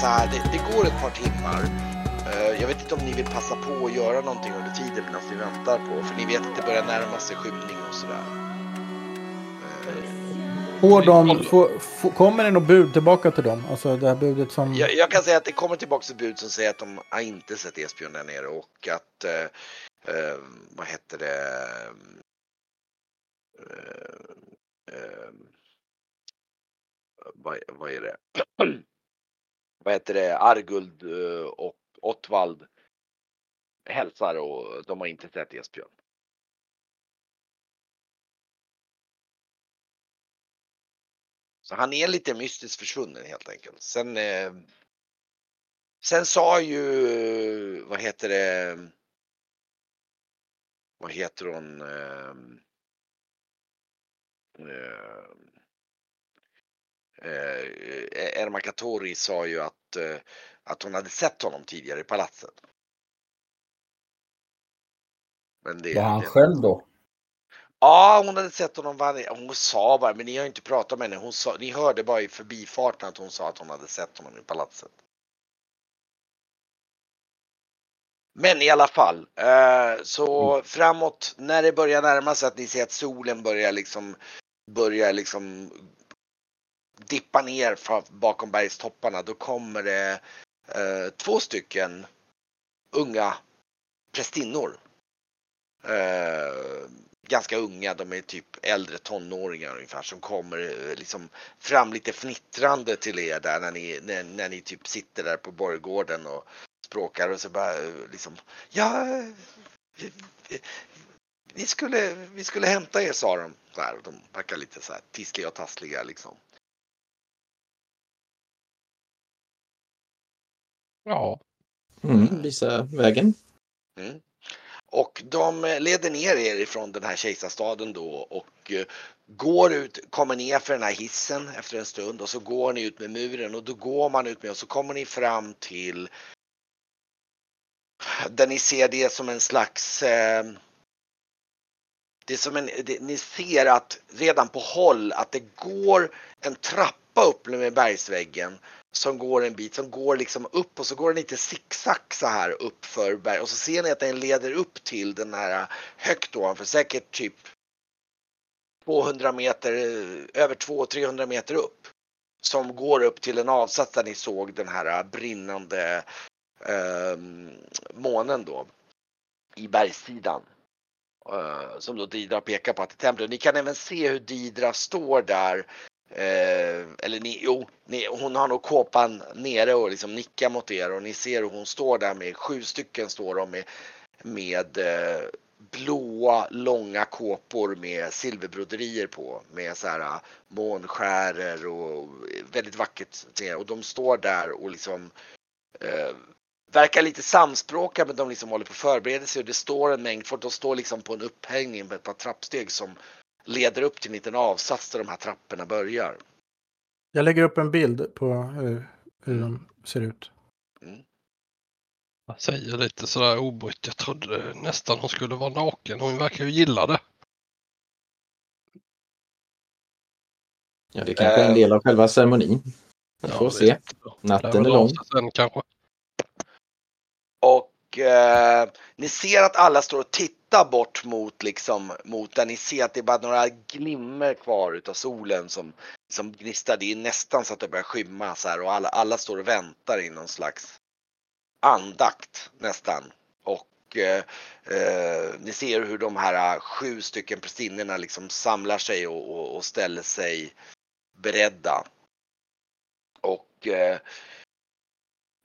så här, det, det går ett par timmar. Eh, Jag vet inte om ni vill passa på att göra någonting under tiden medan ni väntar på, för ni vet att det börjar närma sig skymning och sådär. Eh, Får de, får, får, kommer det något bud tillbaka till dem? Alltså det här budet som... Jag, jag kan säga att det kommer tillbaka ett bud som säger att de har inte sett Esbjörn där nere och att, eh, eh, vad heter det, eh, eh, vad, vad är det, vad heter det, Arguld eh, och Ottvald hälsar och de har inte sett Esbjörn. Så han är lite mystiskt försvunnen helt enkelt. Sen, eh, sen sa ju, vad heter det, vad heter hon, eh, eh, eh, Erma Katori sa ju att, eh, att hon hade sett honom tidigare i palatset. Men det, Var han det- själv då? Ja, hon hade sett honom varje... Hon sa bara, men ni har inte pratat med henne. Hon sa, ni hörde bara i förbifarten att hon sa att hon hade sett honom i palatset. Men i alla fall, eh, så framåt när det börjar närma sig att ni ser att solen börjar liksom börjar liksom dippa ner bakom bergstopparna, då kommer det eh, två stycken unga prästinnor. Eh, ganska unga, de är typ äldre tonåringar ungefär som kommer eh, liksom fram lite fnittrande till er där när ni, när, när ni typ sitter där på borggården och språkar och så bara eh, liksom ja vi, vi- vi skulle, vi skulle hämta er sa de. Så här, de verkar lite så här tissliga och tassliga liksom. Ja, Mm, visa vägen. Mm. Och de eh, leder ner er ifrån den här kejsarstaden då och eh, går ut, kommer ner för den här hissen efter en stund och så går ni ut med muren och då går man ut med och så kommer ni fram till där ni ser det som en slags eh, det är som en, det, ni ser att redan på håll att det går en trappa upp med bergsväggen som går en bit, som går liksom upp och så går den lite zigzag så här upp för berg och så ser ni att den leder upp till den här äh, högt ovanför, säkert typ 200 meter, eh, över 200-300 meter upp. Som går upp till en avsats där ni såg den här äh, brinnande eh, månen då. I bergssidan. Eh, som då Didra pekar på att det är templet. Ni kan även se hur Didra står där Eh, eller ni, jo, ni, hon har nog kåpan nere och liksom nickar mot er och ni ser hur hon står där med sju stycken står de med, med eh, blåa långa kåpor med silverbroderier på med så här eh, månskärer och eh, väldigt vackert och de står där och liksom eh, verkar lite samspråka men de liksom håller på att förbereda sig och det står en mängd folk, de står liksom på en upphängning med ett par trappsteg som leder upp till en liten avsats där de här trapporna börjar. Jag lägger upp en bild på hur, hur de ser ut. jag säger lite sådär obrytt. Jag trodde nästan hon skulle vara naken. Hon verkar ju gilla det. Ja, det kanske är en del av själva ceremonin. Vi får Ja, se. Natten är lång. Sen kanske. Och eh, ni ser att alla står och tittar bort mot liksom mot där ni ser att det är bara några glimmer kvar utav solen som som gnistrar. Det är nästan så att det börjar skymma så här och alla, alla står och väntar i någon slags andakt nästan. Och eh, eh, ni ser hur de här sju stycken prästinnorna liksom samlar sig och, och, och ställer sig beredda. Och eh,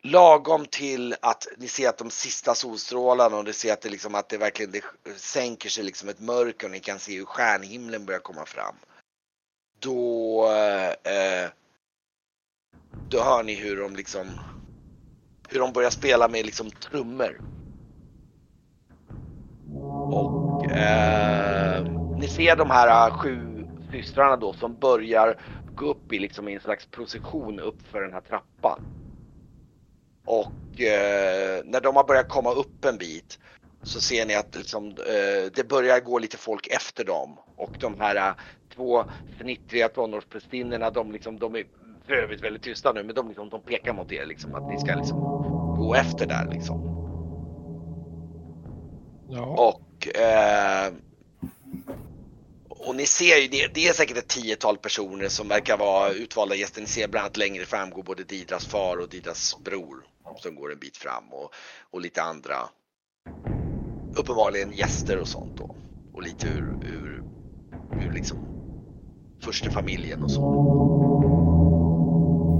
lagom till att ni ser att de sista solstrålarna och ni ser att det liksom att det verkligen det sänker sig liksom ett mörker och ni kan se hur stjärnhimlen börjar komma fram. Då eh, då hör ni hur de liksom hur de börjar spela med liksom trummor. Och eh, ni ser de här eh, sju systrarna då som börjar gå upp i liksom en slags procession upp för den här trappan. Och eh, när de har börjat komma upp en bit så ser ni att liksom, eh, det börjar gå lite folk efter dem. Och de här eh, två fnittriga tonårsprästinnorna, de, liksom, de är för övrigt väldigt tysta nu, men de, liksom, de pekar mot er liksom att ni ska liksom gå efter där liksom. Ja. Och, eh, och ni ser ju, det, det är säkert ett tiotal personer som verkar vara utvalda gäster. Ni ser bland annat längre fram går både Didras far och Didras bror som går en bit fram och, och lite andra uppenbarligen gäster och sånt då. Och lite ur, ur, ur liksom första familjen och så.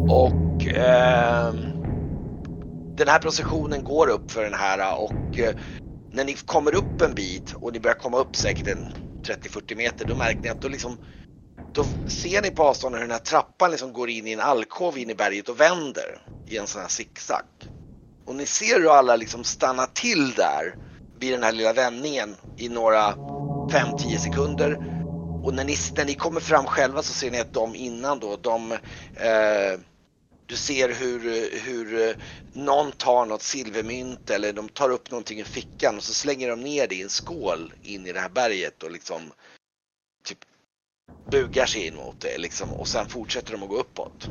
Och eh, den här processionen går upp för den här och eh, när ni kommer upp en bit och ni börjar komma upp säkert en 30-40 meter då märker ni att då liksom då ser ni på avstånd hur den här trappan liksom går in i en alkov in i berget och vänder i en sån här zigzag. Och ni ser hur alla liksom stannar till där vid den här lilla vändningen i några 5-10 sekunder. Och när ni, när ni kommer fram själva så ser ni att de innan då, de eh, du ser hur, hur eh, någon tar något silvermynt eller de tar upp någonting i fickan och så slänger de ner det i en skål in i det här berget och liksom bugar sig in mot det liksom och sen fortsätter de att gå uppåt.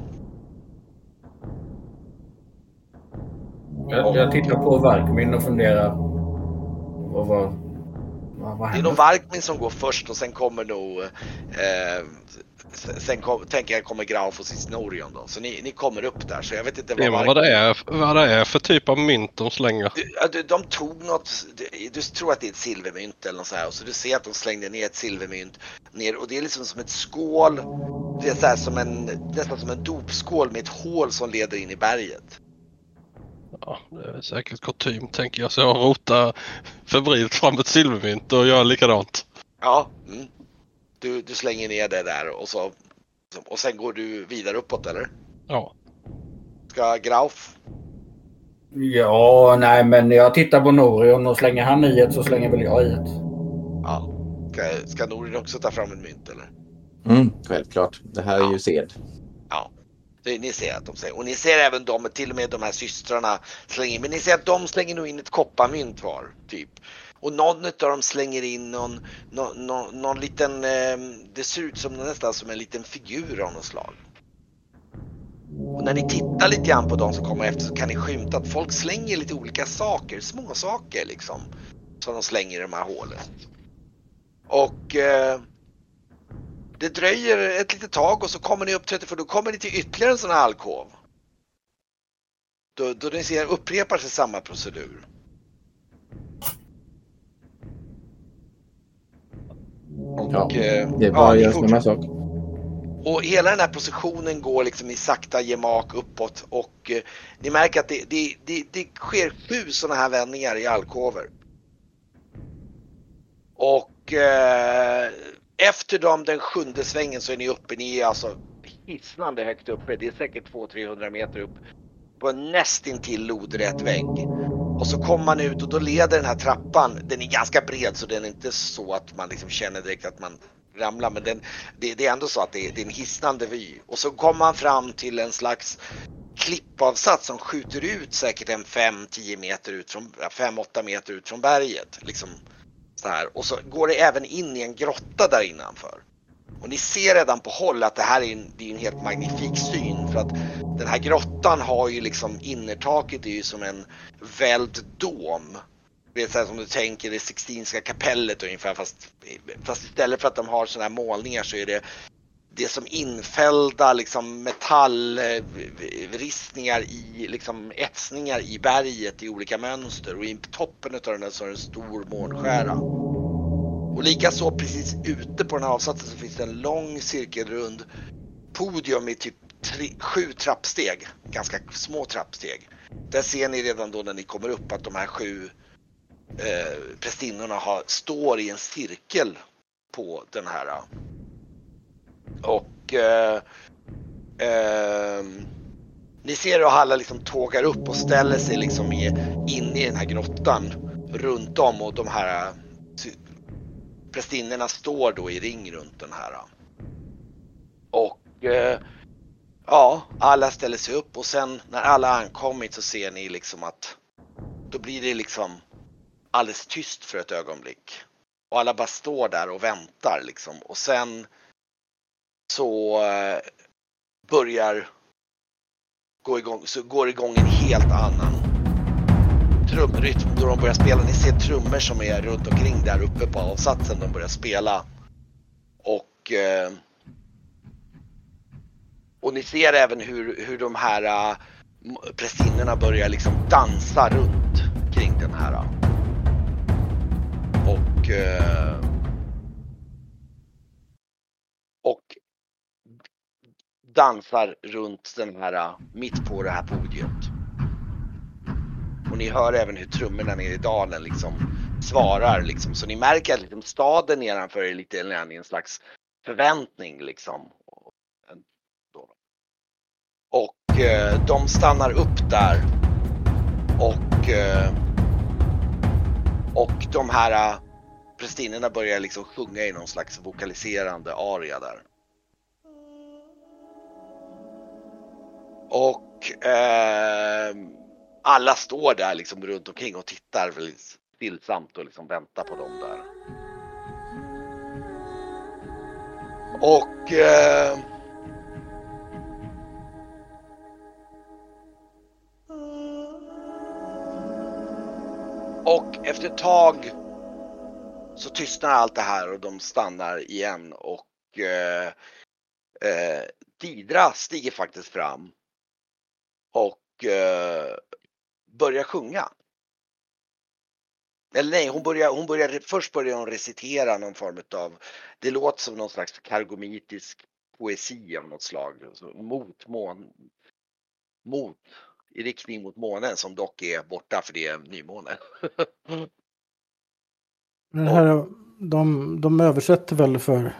Jag, jag tittar på Varkmin och funderar. Vad, vad, vad, vad Det är nog Varkmin som går först och sen kommer nog eh, Sen kom, tänker jag kommer Grauf och Sisnorion då. Så ni, ni kommer upp där så jag vet inte vad var vad det, är, vad det är för typ av mynt de slänger. Du- ja, du- De tog något, du, du tror att det är ett silvermynt eller något så här och så du ser att de slängde ner ett silvermynt ner och det är liksom som ett skål. Det är så här som en, nästan som en dopskål med ett hål som leder in i berget. Ja, det är säkert kutym tänker jag. Så jag rotar febrilt fram ett silvermynt och gör likadant. Ja, mm. du, du slänger ner det där och så och sen går du vidare uppåt eller? Ja. Ska Grauf? Ja, nej men jag tittar på Norion och slänger han i ett så slänger väl jag i ett. Ja. Ska, ska Norin också ta fram en mynt eller? Mm, självklart. Det här är ju sed. Ja, det, ni ser att de säger. Och ni ser även de, till och med de här systrarna slänger in. Men ni ser att de slänger nog in ett kopparmynt var, typ. Och någon av dem slänger in någon, någon, någon, någon liten, eh, det ser ut som nästan som en liten figur av något slag. Och när ni tittar lite grann på de som kommer efter så kan ni skymta att folk slänger lite olika saker, små saker liksom. Som de slänger i de här hålen. Och eh, det dröjer ett litet tag och så kommer ni upp 30 för då kommer ni till ytterligare en sån här alkov. Då, då ni ser upprepar sig samma procedur. Och, Ja, eh, Det är ja, bara ni göra samma sak. Och hela den här positionen går liksom i sakta gemak uppåt och eh, ni märker att det, det, det, det sker sju sådana här vändningar i alkover. Och eh, efter dem, den sjunde svängen så är ni uppe, ni är alltså hisnande högt uppe, det är säkert 200-300 meter upp på en nästintill lodrät vägg. Och så kommer man ut och då leder den här trappan, den är ganska bred så den är inte så att man liksom känner direkt att man ramlar men den, det, det är ändå så att det är, det är en hisnande vy. Och så kommer man fram till en slags klippavsats som skjuter ut säkert en 5-10 meter ut från, 5-8 meter ut från berget. Liksom så här. Och så går det även in i en grotta där innanför. Och ni ser redan på håll att det här är en, det är en helt magnifik syn för att den här grottan har ju liksom innertaket är ju som en välvd dom. Det är så här som du tänker det Sixtinska kapellet ungefär fast, fast istället för att de har sådana här målningar så är det det är som infällda liksom metallristningar i liksom etsningar i berget i olika mönster och i toppen av den här så är det en stor månskära. Och likaså precis ute på den här avsatsen så finns det en lång cirkelrund podium i typ tre, sju trappsteg, ganska små trappsteg. Där ser ni redan då när ni kommer upp att de här sju eh, prästinnorna har, står i en cirkel på den här. Och eh, eh, ni ser hur alla liksom tågar upp och ställer sig liksom i, inne i den här grottan runt om och de här eh, prästinnorna står då i ring runt den här. Eh. Och eh, ja, alla ställer sig upp och sen när alla ankommit så ser ni liksom att då blir det liksom alldeles tyst för ett ögonblick. Och alla bara står där och väntar liksom och sen så eh, börjar gå igång, så går igång en helt annan trumrytm då de börjar spela. Ni ser trummor som är runt omkring där uppe på avsatsen de börjar spela. Och eh, och ni ser även hur, hur de här eh, äh, prästinnorna börjar liksom dansa runt kring den här. Och äh, och dansar runt den här, äh, mitt på det här podiet. Och ni hör även hur trummorna nere i dalen liksom svarar liksom. Så ni märker att liksom staden nedanför är lite i en slags förväntning liksom. Och eh, de stannar upp där. Och, eh, och de här eh, prästinnorna börjar liksom sjunga i någon slags vokaliserande aria där. Och eh, alla står där liksom runt omkring och tittar väldigt stillsamt och liksom väntar på dem där. Och eh, Och efter ett tag så tystnar allt det här och de stannar igen och eh, eh, Didra stiger faktiskt fram och eh, börjar sjunga. Eller nej, hon börjar, hon börjar, först börjar hon recitera någon form av, det låter som någon slags kargomitisk poesi av något slag, alltså mot, mån, mot i riktning mot månen som dock är borta för det är nymåne. Men här, de, de översätter väl för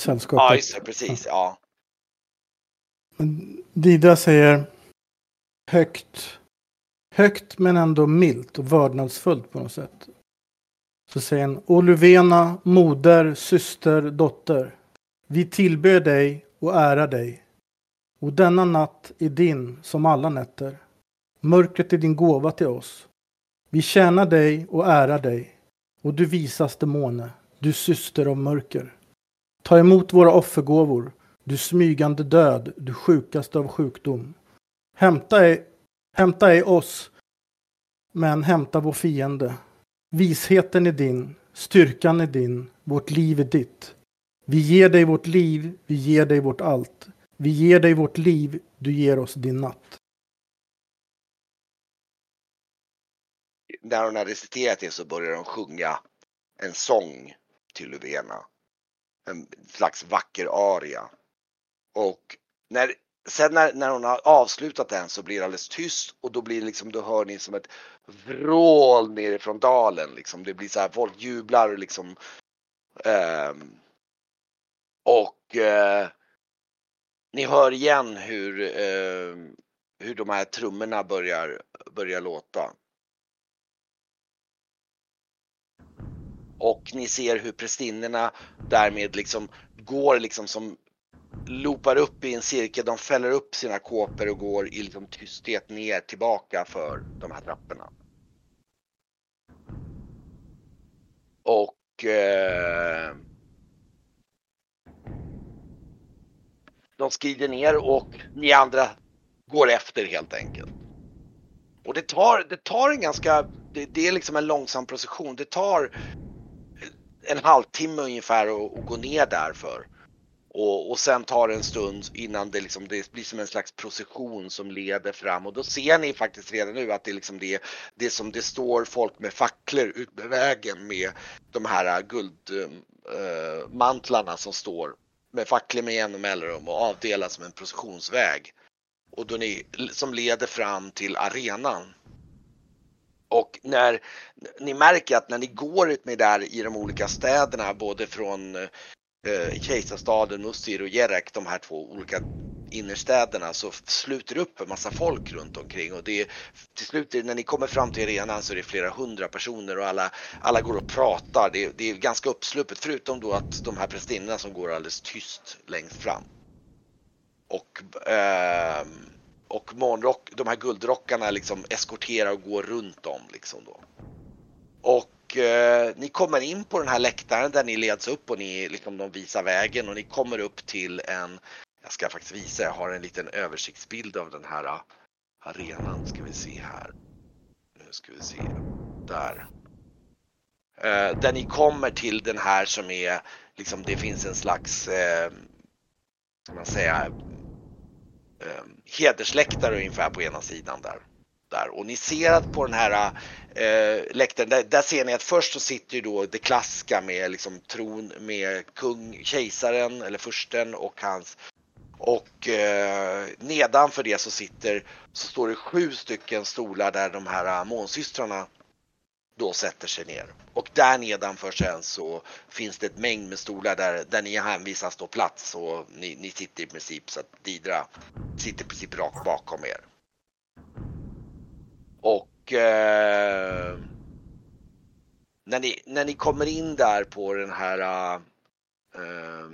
sällskapet? Ja, just det, precis. Ja. Dida säger högt, högt men ändå milt och vördnadsfullt på något sätt. Så säger han Oluvena, moder, syster, dotter. Vi tillber dig och ärar dig. Och denna natt är din som alla nätter. Mörkret är din gåva till oss. Vi tjänar dig och ärar dig. Och du visaste måne, du syster av mörker. Ta emot våra offergåvor, du smygande död, du sjukaste av sjukdom. Hämta ej, hämta ej oss, men hämta vår fiende. Visheten är din, styrkan är din, vårt liv är ditt. Vi ger dig vårt liv, vi ger dig vårt allt. Vi ger dig vårt liv, du ger oss din natt. När hon har reciterat det så börjar hon sjunga en sång till Löfvena. En slags vacker aria. Och när, sen när, när hon har avslutat den så blir det alldeles tyst och då blir det liksom, då hör ni som ett vrål nerifrån dalen liksom. Det blir så här, folk jublar liksom. Eh, och eh, ni hör igen hur, eh, hur de här trummorna börjar, börjar låta. Och ni ser hur prästinnorna därmed liksom går liksom som loopar upp i en cirkel. De fäller upp sina kåpor och går i liksom tysthet ner tillbaka för de här trapporna. Och eh, De skrider ner och ni andra går efter helt enkelt. Och det tar, det tar en ganska, det, det är liksom en långsam procession. Det tar en halvtimme ungefär att, att gå ner därför. Och, och sen tar det en stund innan det, liksom, det blir som en slags procession som leder fram och då ser ni faktiskt redan nu att det, liksom det, det som det står folk med facklor ut med vägen med de här guldmantlarna eh, äh, som står med facklor med jämna mellanrum och avdelas som en processionsväg. Och då ni, som leder fram till arenan. Och när ni märker att när ni går ut med där i de olika städerna, både från eh, Kejsarstaden, Mustir och Jerek, de här två olika innerstäderna så sluter upp en massa folk runt omkring och det är till slut när ni kommer fram till arenan så är det flera hundra personer och alla, alla går och pratar. Det är, det är ganska uppsluppet förutom då att de här prästinnorna som går alldeles tyst längst fram. Och, eh, och morgonrock, de här guldrockarna liksom eskorterar och går runt om liksom då. Och eh, ni kommer in på den här läktaren där ni leds upp och ni liksom de visar vägen och ni kommer upp till en Jag ska faktiskt visa, jag har en liten översiktsbild av den här eh, arenan. Ska vi se här. Nu ska vi se. Där. Eh, där ni kommer till den här som är, liksom det finns en slags, eh, ska man säga, hedersläktare ungefär på ena sidan där där. Och ni ser att på den här eh, läktaren, där, där, ser ni att först så sitter ju då det klassiska med liksom tron med kung, kejsaren eller fursten och hans och eh, nedanför det så sitter, så står det sju stycken stolar där de här eh, månsystrarna då sätter sig ner. Och där nedanför sen så finns det ett mängd med stolar där, där ni hänvisas då plats och ni, ni sitter i princip så att Didra sitter i princip rakt bakom er. Och eh, när, ni, när ni kommer in där på den här eh, eh,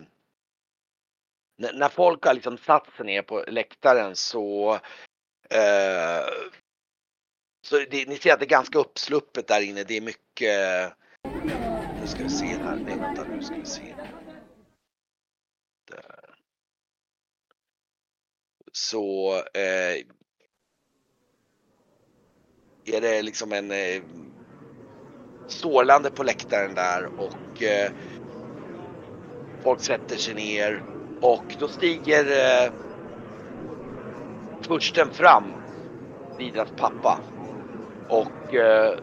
när, när folk har liksom satt sig ner på läktaren så eh, så det, ni ser att det är ganska uppsluppet där inne. Det är mycket... Nu ska vi se här. Nej, vänta nu ska vi se. Där. Så eh, är det liksom en eh, stålande på läktaren där och eh, folk sätter sig ner och då stiger eh, försten fram, Vidras pappa. Och eh,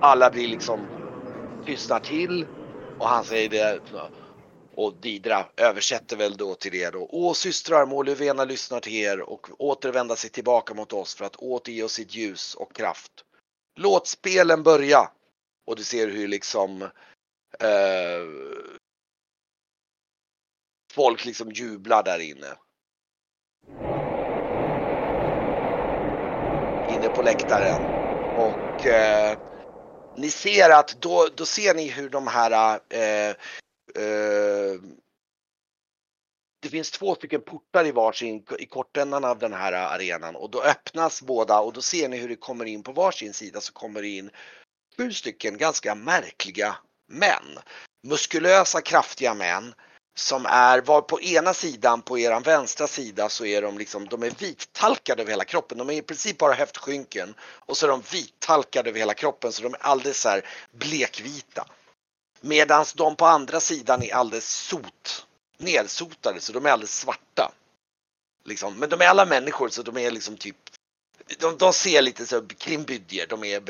alla blir liksom tystnar till och han säger det och Didra översätter väl då till det då. Åh systrar, må Löfvena lyssna till er och återvända sig tillbaka mot oss för att återge oss sitt ljus och kraft. Låt spelen börja! Och du ser hur liksom eh, folk liksom jublar där inne. Inne på läktaren. Och eh, ni ser att då, då ser ni hur de här eh, eh, det finns två stycken portar i varsin i kortändan av den här arenan och då öppnas båda och då ser ni hur det kommer in på varsin sida så kommer det in sju stycken ganska märkliga män. Muskulösa, kraftiga män som är, var på ena sidan, på eran vänstra sida så är de liksom, de är vittalkade över hela kroppen. De är i princip bara höftskynken och så är de vittalkade över hela kroppen så de är alldeles så här blekvita. Medan de på andra sidan är alldeles sot, nedsotade så de är alldeles svarta. Liksom. Men de är alla människor så de är liksom typ de, de ser lite så krimbydjer, de är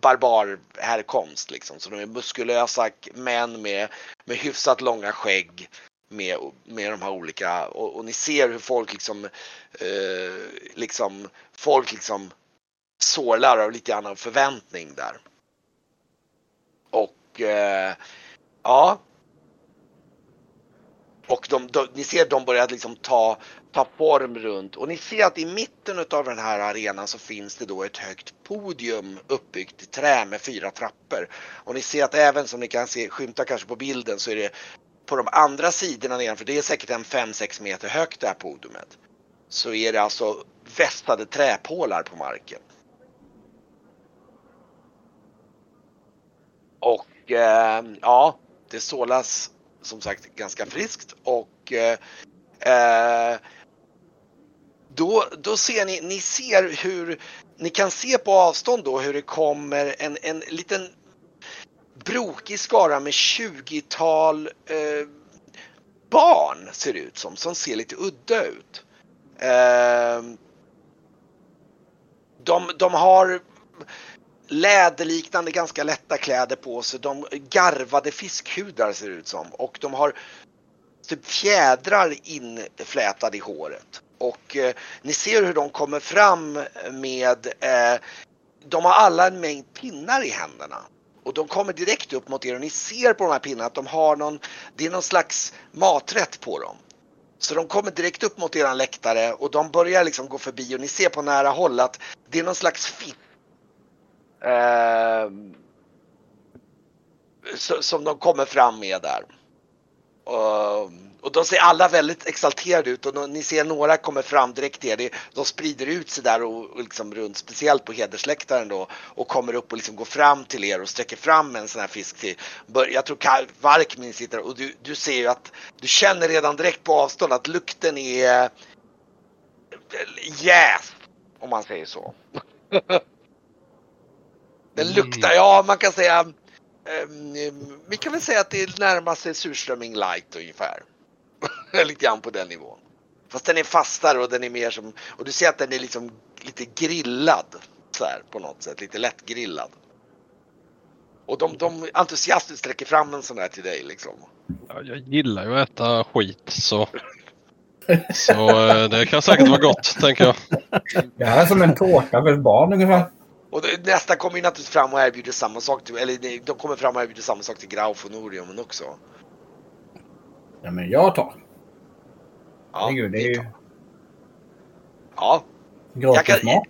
barbarhärkomst liksom. Så de är muskulösa män med, med hyfsat långa skägg med, med de här olika och, och ni ser hur folk liksom, eh, liksom folk liksom sålar av lite grann av förväntning där. Eh, ja. Och de, de, ni ser de börjar liksom ta, ta form runt och ni ser att i mitten av den här arenan så finns det då ett högt podium uppbyggt i trä med fyra trappor. Och ni ser att även som ni kan se skymta kanske på bilden så är det på de andra sidorna nedanför, det är säkert en 5-6 meter högt det här podiumet. Så är det alltså västade träpålar på marken. Och eh, ja, det sålas som sagt ganska friskt och eh, eh, då, då ser ni, ni ser hur, ni kan se på avstånd då hur det kommer en, en liten brokig skara med 20-tal eh, barn ser det ut som, som ser lite udda ut. Eh, de, de har läderliknande ganska lätta kläder på sig. De garvade fiskhudar ser det ut som och de har typ fjädrar inflätade i håret. Och eh, ni ser hur de kommer fram med, eh, de har alla en mängd pinnar i händerna. Och de kommer direkt upp mot er och ni ser på de här pinnarna att de har någon, det är någon slags maträtt på dem. Så de kommer direkt upp mot eran läktare och de börjar liksom gå förbi och ni ser på nära håll att det är någon slags fitt Eh, som de kommer fram med där. Och, Och de ser alla väldigt exalterade ut och ni ser några kommer fram direkt till er. De sprider ut sig där och, och liksom runt, speciellt på hedersläktaren då och kommer upp och liksom går fram till er och sträcker fram en sån här fisk till. Jag tror Varkmin sitter där och du, du ser ju att du känner redan direkt på avstånd att lukten är jäst om man säger så. Den luktar, ja man kan säga ehm, vi kan väl säga att det närmar sig surströmming light ungefär. lite grann på den nivån. Fast den är fastare och den är mer som, och du ser att den är liksom lite grillad. Så här på något sätt, lite lätt grillad. Och de, de entusiastiskt sträcker fram en sån här till dig liksom. Ja, jag gillar ju att äta skit så. Så eh, det kan säkert vara gott tänker jag. Det här är som en tårta för ett barn ungefär. Och nästa kommer ju naturligtvis fram och erbjuder samma sak till, eller de kommer fram och erbjuder samma sak till Grauf och Norium också. Ja, men jag tar. Ja, Herregud, det är ju ja. gratis Jag kan-.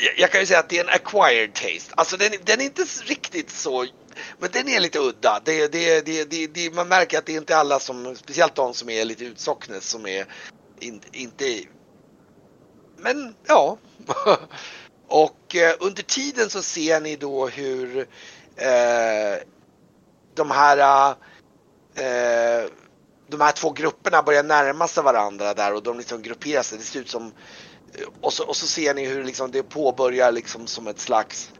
Jag, jag kan ju säga att det är en acquired taste. Alltså den, den är inte riktigt så, men den är lite udda. Det, det, det, det, det, man märker att det är inte alla som, speciellt de som är lite utsocknes som är in, inte, men ja. Och eh, under tiden så ser ni då hur eh, de här eh, de här två grupperna börjar närma sig varandra där och de liksom grupperar sig. Det ser ut som eh, och så, och så ser ni hur liksom det påbörjar liksom som ett slags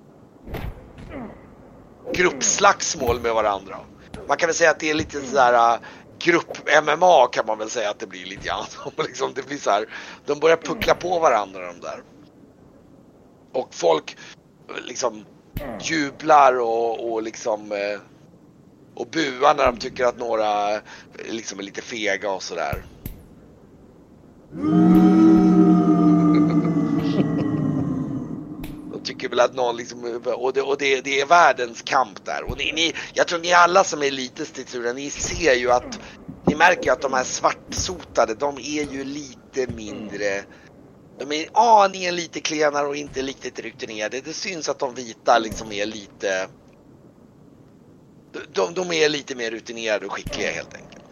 gruppslagsmål med varandra. Man kan väl säga att det är lite sådär eh, grupp-MMA kan man väl säga att det blir lite grann. liksom, det blir så här, de börjar puckla på varandra de där. Och folk eh, liksom jublar och, och liksom eh, och buar när de tycker att några eh, liksom är lite fega och sådär. De tycker väl att någon liksom, och det, och det, det är världens kamp där. Och ni, ni, jag tror ni alla som är lite stridsura, ni ser ju att, ni märker ju att de här svartsotade, de är ju lite mindre, de är aningen lite klenare och inte riktigt rutinerade. Det syns att de vita liksom är lite, de, de är lite mer rutinerade och skickliga helt enkelt.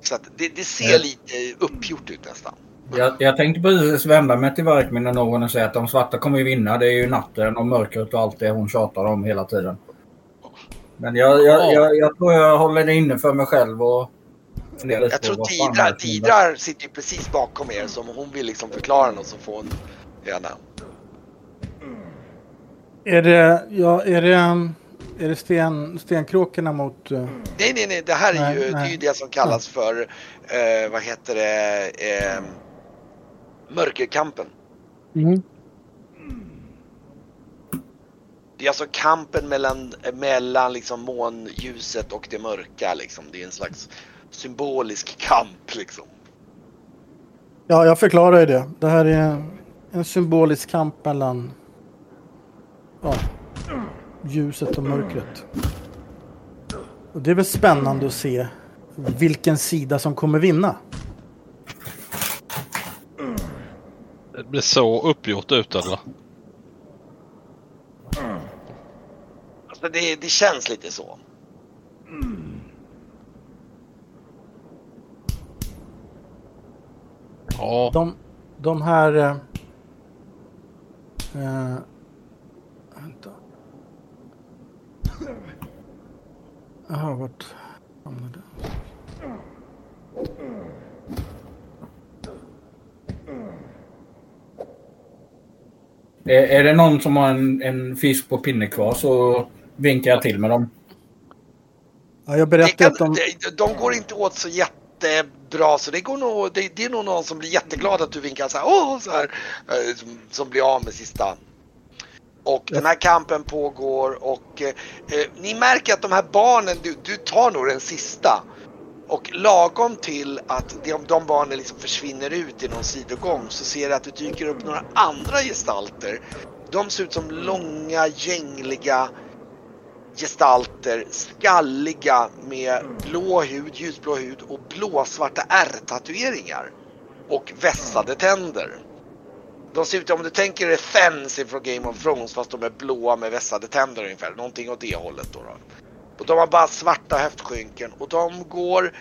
Så att det, det ser Ja. lite uppgjort ut nästan. Jag, jag tänkte precis vända mig till Varkmin när någon och säga att de svarta kommer ju vinna. Det är ju natten och mörkret och allt det hon tjatar om hela tiden. Men jag, jag, jag, jag tror jag håller det inne för mig själv och Jag tror Didra, Didra sitter ju precis bakom er så om hon vill liksom förklara något så får hon gärna. Är det, ja, är det, är det sten, stenkråkorna mot... uh, Nej, nej, nej, det här är Nej, ju, det är nej. ju det som kallas för, eh, vad heter det, eh, mörkerkampen. Det är alltså kampen mellan, mellan liksom månljuset och det mörka liksom. Det är en slags symbolisk kamp liksom. Ja, jag förklarar ju det. Det här är en symbolisk kamp mellan ja, ljuset och mörkret. Och det är väl spännande att se vilken sida som kommer vinna. Det blir så uppgjort ut eller? Alltså det, det känns lite så. Ja, De, de här... Eh, eh, vänta. Jaha, vart hamnade jag? Är, är det någon som har en, en fisk på pinne kvar så vinkar jag till med dem. Ja, jag Det berättade att kan, de... de, de går inte åt så jättebra så det, går nog, det, det är nog någon som blir jätteglad att du vinkar så här, åh, så här eh, som, som blir av med sista. Och den här kampen pågår och eh, eh, ni märker att de här barnen, du, du tar nog den sista. Och lagom till att de, de barnen liksom försvinner ut i någon sidogång så ser du att det dyker upp några andra gestalter. De ser ut som långa, gängliga gestalter, skalliga med blå hud, ljusblå hud och blåsvarta ärrtatueringar. Och vässade tänder. De ser ut, om du tänker dig Thens från Game of Thrones fast de är blåa med vässade tänder ungefär. Någonting åt det hållet då. då. Och de har bara svarta höftskynken och de går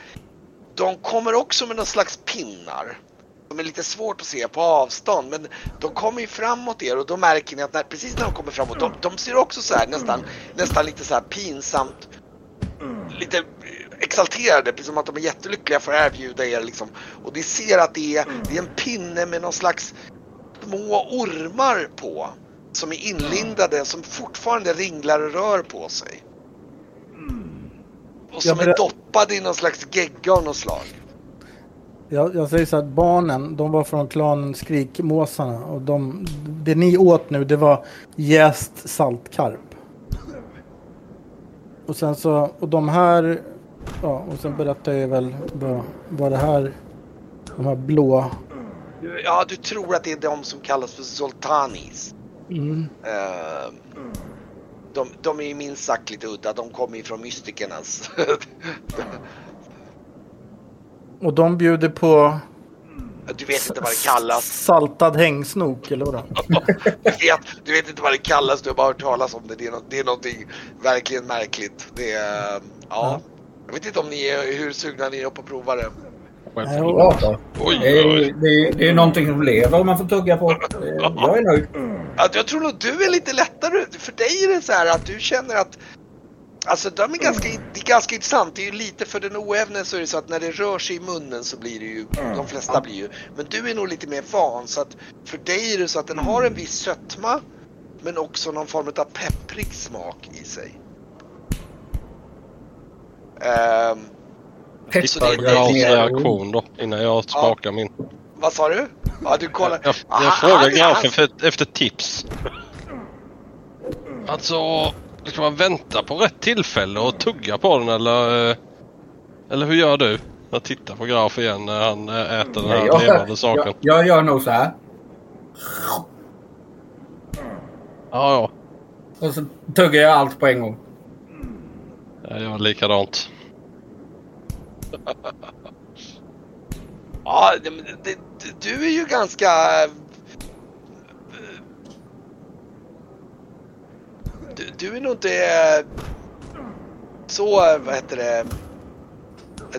de kommer också med någon slags pinnar. De är lite svårt att se på avstånd men de kommer ju framåt er och då märker ni att när, precis när de kommer framåt, de, de ser också så här nästan, nästan lite så här pinsamt, lite exalterade, precis som att de är jättelyckliga för att erbjuda er liksom. Och ni ser att det är, det är en pinne med någon slags små ormar på. Som är inlindade, som fortfarande ringlar och rör på sig. Och som är doppade i någon slags gegga av något slag. Jag, jag säger så att barnen, de var från klanen Skrikmåsarna och de, det ni åt nu det var jäst saltkarp. Och sen så, och de här, ja och sen berättade jag väl vad, vad det här, de här blå, Ja, du tror att det är de som kallas för Zoltanis. mm, Eh, de, de är ju minst sagt lite udda. De kommer ju från mystikernas. och de bjuder på du vet inte vad det kallas. saltad hängsnok eller vadå? Du vet, du vet inte vad det kallas. Du har bara hört talas om det. Det är, no, det är någonting verkligen märkligt. Det är, ja. Jag vet inte om ni är, hur sugna ni är på att prova det. Nej, Bra då. Oj, Det är, oj. det, är, det är någonting som lever man får tugga på. Eh, Jag är nöjd. Att jag tror nog du är lite lättare. För dig är det så här att du känner att Alltså de är ganska, det är ganska intressant. Det är ju lite för den oävne så är det så att när det rör sig i munnen så blir det ju, de flesta blir ju. Men du är nog lite mer van så att för dig är det så att den har en viss sötma men också någon form av pepprig smak i sig. Ehm, Så det är- Grafs det är- reaktion då innan jag smakar min. vad sa du? Ja, du kollar. Jag, Ah, jag frågar han- grafen efter tips. Alltså, ska man vänta på rätt tillfälle och tugga på den eller? eh, Eller hur gör du? Jag tittar på graf igen när han eh, äter den här jag, levande saken. jag, jag gör nog så här. Ja, Och så tuggar jag allt på en gång. ja. Jag gör likadant. Ja, det, det, du är ju ganska... Du, du är nog inte så, vad heter det,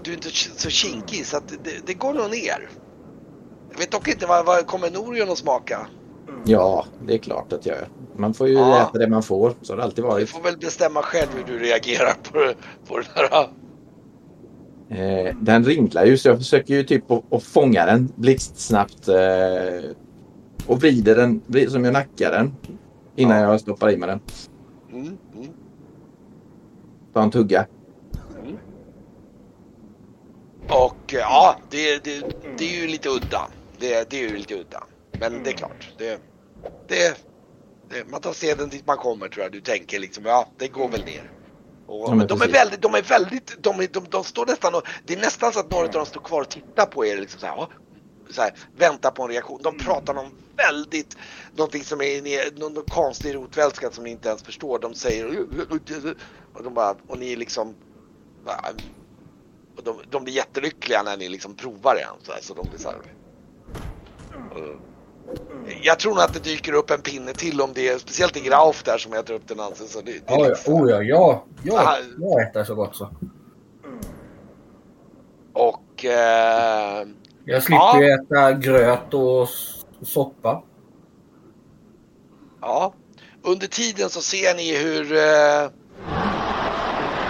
du är inte så kinkig så att det, det går nog ner. Jag vet dock inte vad, vad kommer Norion att smaka? Ja, det är klart att jag gör. Man får ju Ja. äta det man får. Så har det alltid Du varit. får väl bestämma själv hur du reagerar på, på den här. Eh, den ringlar ju så jag försöker ju typ att, fånga den blixtsnabbt. Eh, och vrider den som jag nackar den. Innan jag stoppar i mig den. Mm, mm. Ta en tugga. Och eh, ja, det, det, det är ju lite udda. Det, det är ju lite udda. Men det är klart. Det, det, det, man tar seden dit man kommer tror jag. Du tänker liksom, ja det går väl ner. Och, Ja, de är väldigt, de är väldigt, de, är, de, de står nästan och, det är nästan så att några av dem står kvar och tittar på er liksom så här, här väntar på en reaktion. De pratar om väldigt, någonting som är någon, konstig rotvälska som ni inte ens förstår. De säger och de bara, och ni liksom och de, de blir jättelyckliga när ni liksom provar det. Så, här, så de blir så här. Och- Jag tror nog att det dyker upp en pinne till om det är, speciellt i Grauf där som äter upp den alltså. Så det, det ja, liksom, oh, ja, ja, ja, jag äter så gott så. Och eh, Jag slipper ju äta gröt och soppa. ja, under tiden så ser ni hur eh,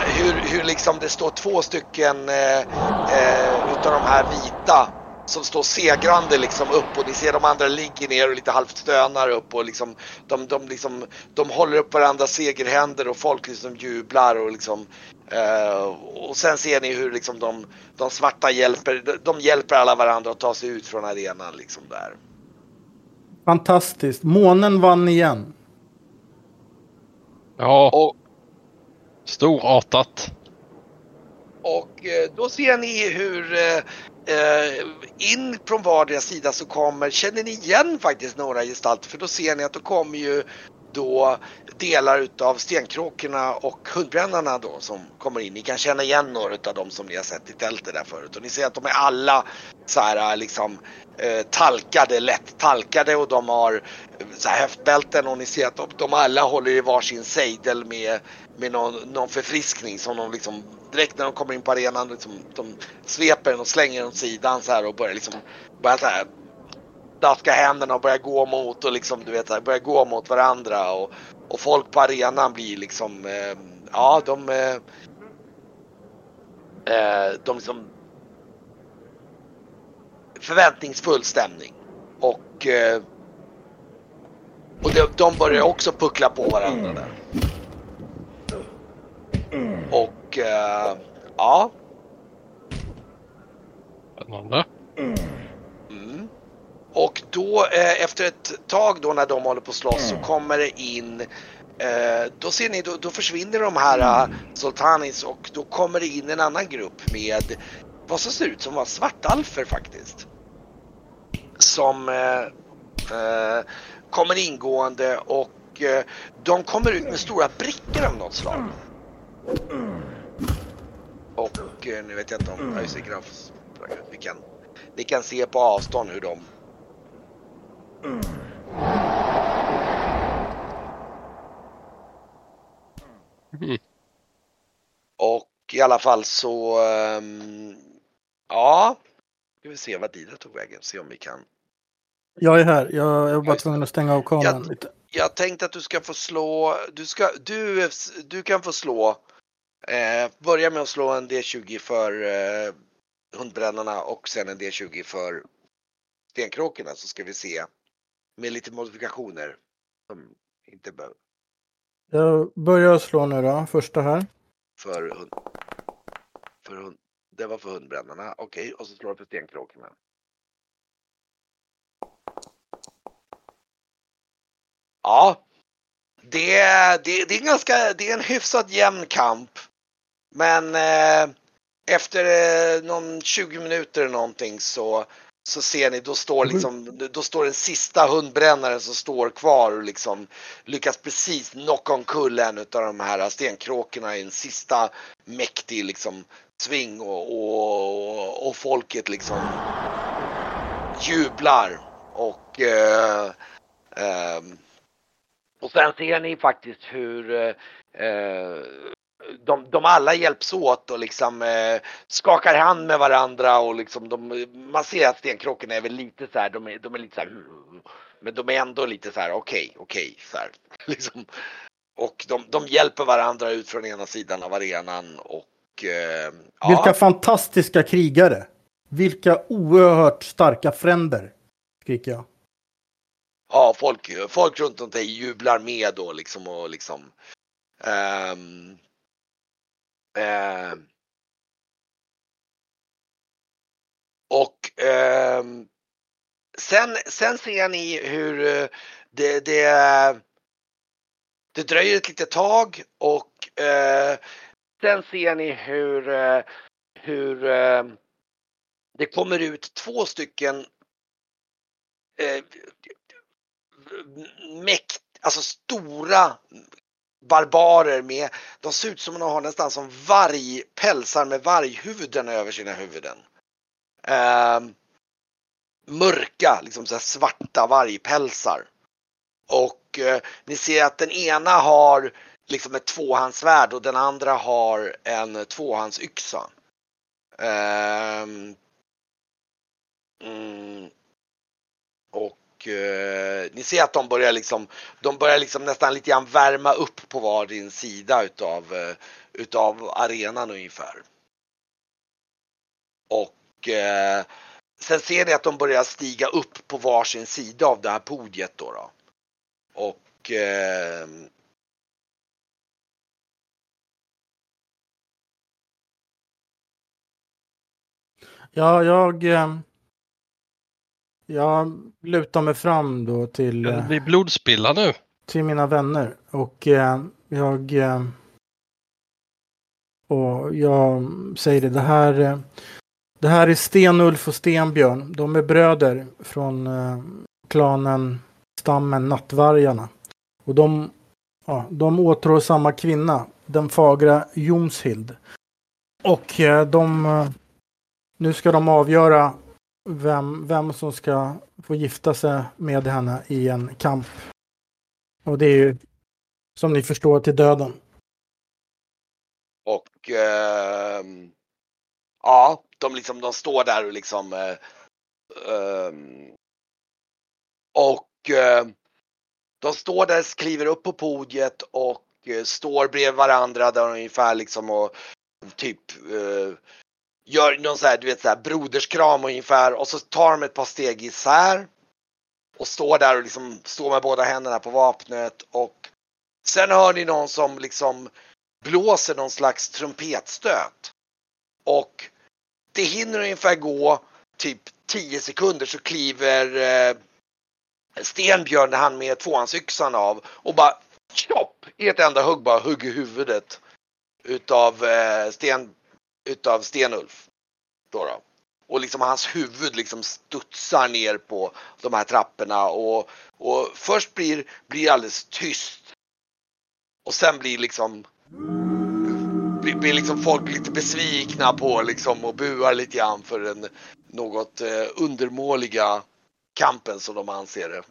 hur, hur liksom det står två stycken eh, eh, utav de här vita som står segrande liksom upp och ni ser de andra ligger ner och lite halvt stönar upp och liksom de, de, liksom, de håller upp varandras segerhänder och folk liksom jublar och liksom eh, och sen ser ni hur liksom de, de svarta hjälper, de, de hjälper alla varandra att ta sig ut från arenan liksom där. Fantastiskt. Månen vann igen. Ja, Och storartat. Och eh, då ser ni hur eh, in från vardera sida så kommer, känner ni igen faktiskt några gestalter för då ser ni att då kommer ju då delar utav stenkråkorna och hundbrännarna då som kommer in. Ni kan känna igen några utav dem som ni har sett i tältet där förut och ni ser att de är alla så här äh, liksom eh, talkade, lätt talkade och de har äh, så här häftbälten och ni ser att de, de alla håller i varsin sejdel med, med någon, någon förfriskning som de liksom direkt när de kommer in på arenan liksom, de sveper den och slänger den åt sidan så här och börjar liksom börjar så här daska händerna och börja gå mot och liksom du vet börjar gå mot varandra och, och folk på arenan blir liksom eh, ja de eh, eh, de liksom förväntningsfull stämning och eh, och de, de börjar också puckla på varandra där. Och eh, ja. Spännande. Mm. Och då eh, efter ett tag då när de håller på att slåss så kommer det in eh, då ser ni, då, då försvinner de här uh, Sultanis och då kommer det in en annan grupp med vad som ser ut som var svartalfer faktiskt. Som eh, eh, kommer ingående och eh, de kommer ut med stora brickor av något slag. Och eh, nu vet jag inte om ja, just det, graf, vi, kan, vi kan se på avstånd hur de Mm. Och i alla fall så, um, ja, ska vi se vad Didra tog vägen, se om vi kan. Jag är här. Jag, jag var bara tvungen att stänga av kameran Jag- lite. Jag tänkte att du ska få slå, du, ska, du, du kan få slå, eh, börja med att slå en D20 för eh, hundbrännarna och sen en D20 för stenkråkorna så ska vi se med lite modifikationer. Som inte behöver Jag börjar slå nu då. Första här. för hund. För hund. Det var för hundbrännarna, okej, och så slår du för stenkråkorna. Ja, det, det, det är ganska, det är en hyfsat jämn kamp. Men eh, efter eh, någon 20 minuter eller någonting så, så ser ni, då står liksom, då står den sista hundbrännaren som står kvar och liksom lyckas precis knocka omkull en utav de här stenkråkorna i en sista mäktig liksom sving och, och, och folket liksom jublar och eh, ehm, och sen ser ni faktiskt hur eh, eh, de, de alla hjälps åt och liksom eh, skakar hand med varandra och liksom de, man ser att stenkråkorna är väl lite så här, de är, de är lite så här, men de är ändå lite så här okej, okej, så här, liksom. Och de, de hjälper varandra ut från ena sidan av arenan och eh, ja. Vilka fantastiska krigare. Vilka oerhört starka fränder. Skriker jag. ja, folk, folk runt om dig jublar med då liksom och liksom. ehm, Eh, och eh, sen, sen ser ni hur eh, det, det, det dröjer ett litet tag och eh, sen ser ni hur, eh, hur eh, det kommer ut två stycken eh, mäkt, alltså stora barbarer med, de ser ut som de har nästan som vargpälsar med varghuvuden över sina huvuden. Eh, mörka, liksom så här svarta vargpälsar. Och eh, ni ser att den ena har liksom ett tvåhandsvärd och den andra har en tvåhandsyxa. Eh, mm, och eh, ni ser att de börjar liksom, de börjar liksom nästan lite grann värma upp på varsin sida utav, eh, utav arenan ungefär. Och eh, sen ser ni att de börjar stiga upp på varsin sida av det här podiet då. då. Och eh, Ja, jag... Eh, eh, Jag lutar mig fram då till, det eh, bli blodspilla nu? till mina vänner. Och eh, jag... eh, Och jag säger det, det här... eh, Det här är Stenulf och Stenbjörn. De är bröder från eh, klanen, stammen Nattvargarna. Och de, ja, de åtrår samma kvinna, den fagra Jomshild. Och eh, de, eh, nu ska de avgöra vem, vem som ska få gifta sig med henne i en kamp. Och det är ju, som ni förstår, till döden. Och ehm, ja, de liksom de står där och liksom eh, ehm, och eh, de står där, kliver upp på podiet och eh, står bredvid varandra där ungefär liksom och typ eh, gör någon så här, du vet så här broderskram ungefär och så tar de ett par steg isär och står där och liksom står med båda händerna på vapnet och sen hör ni någon som liksom blåser någon slags trumpetstöt. Och det hinner ungefär gå typ 10 sekunder så kliver eh, Stenbjörn, han med tvåhandsyxan av och bara tjopp i ett enda hugg bara hugger huvudet utav eh, Sten, utav Stenulf. Då då. Och liksom hans huvud liksom studsar ner på de här trapporna och, och först blir, blir alldeles tyst. Och sen blir liksom blir, blir liksom folk lite besvikna på liksom och buar lite grann för den något eh, undermåliga kampen som de anser det.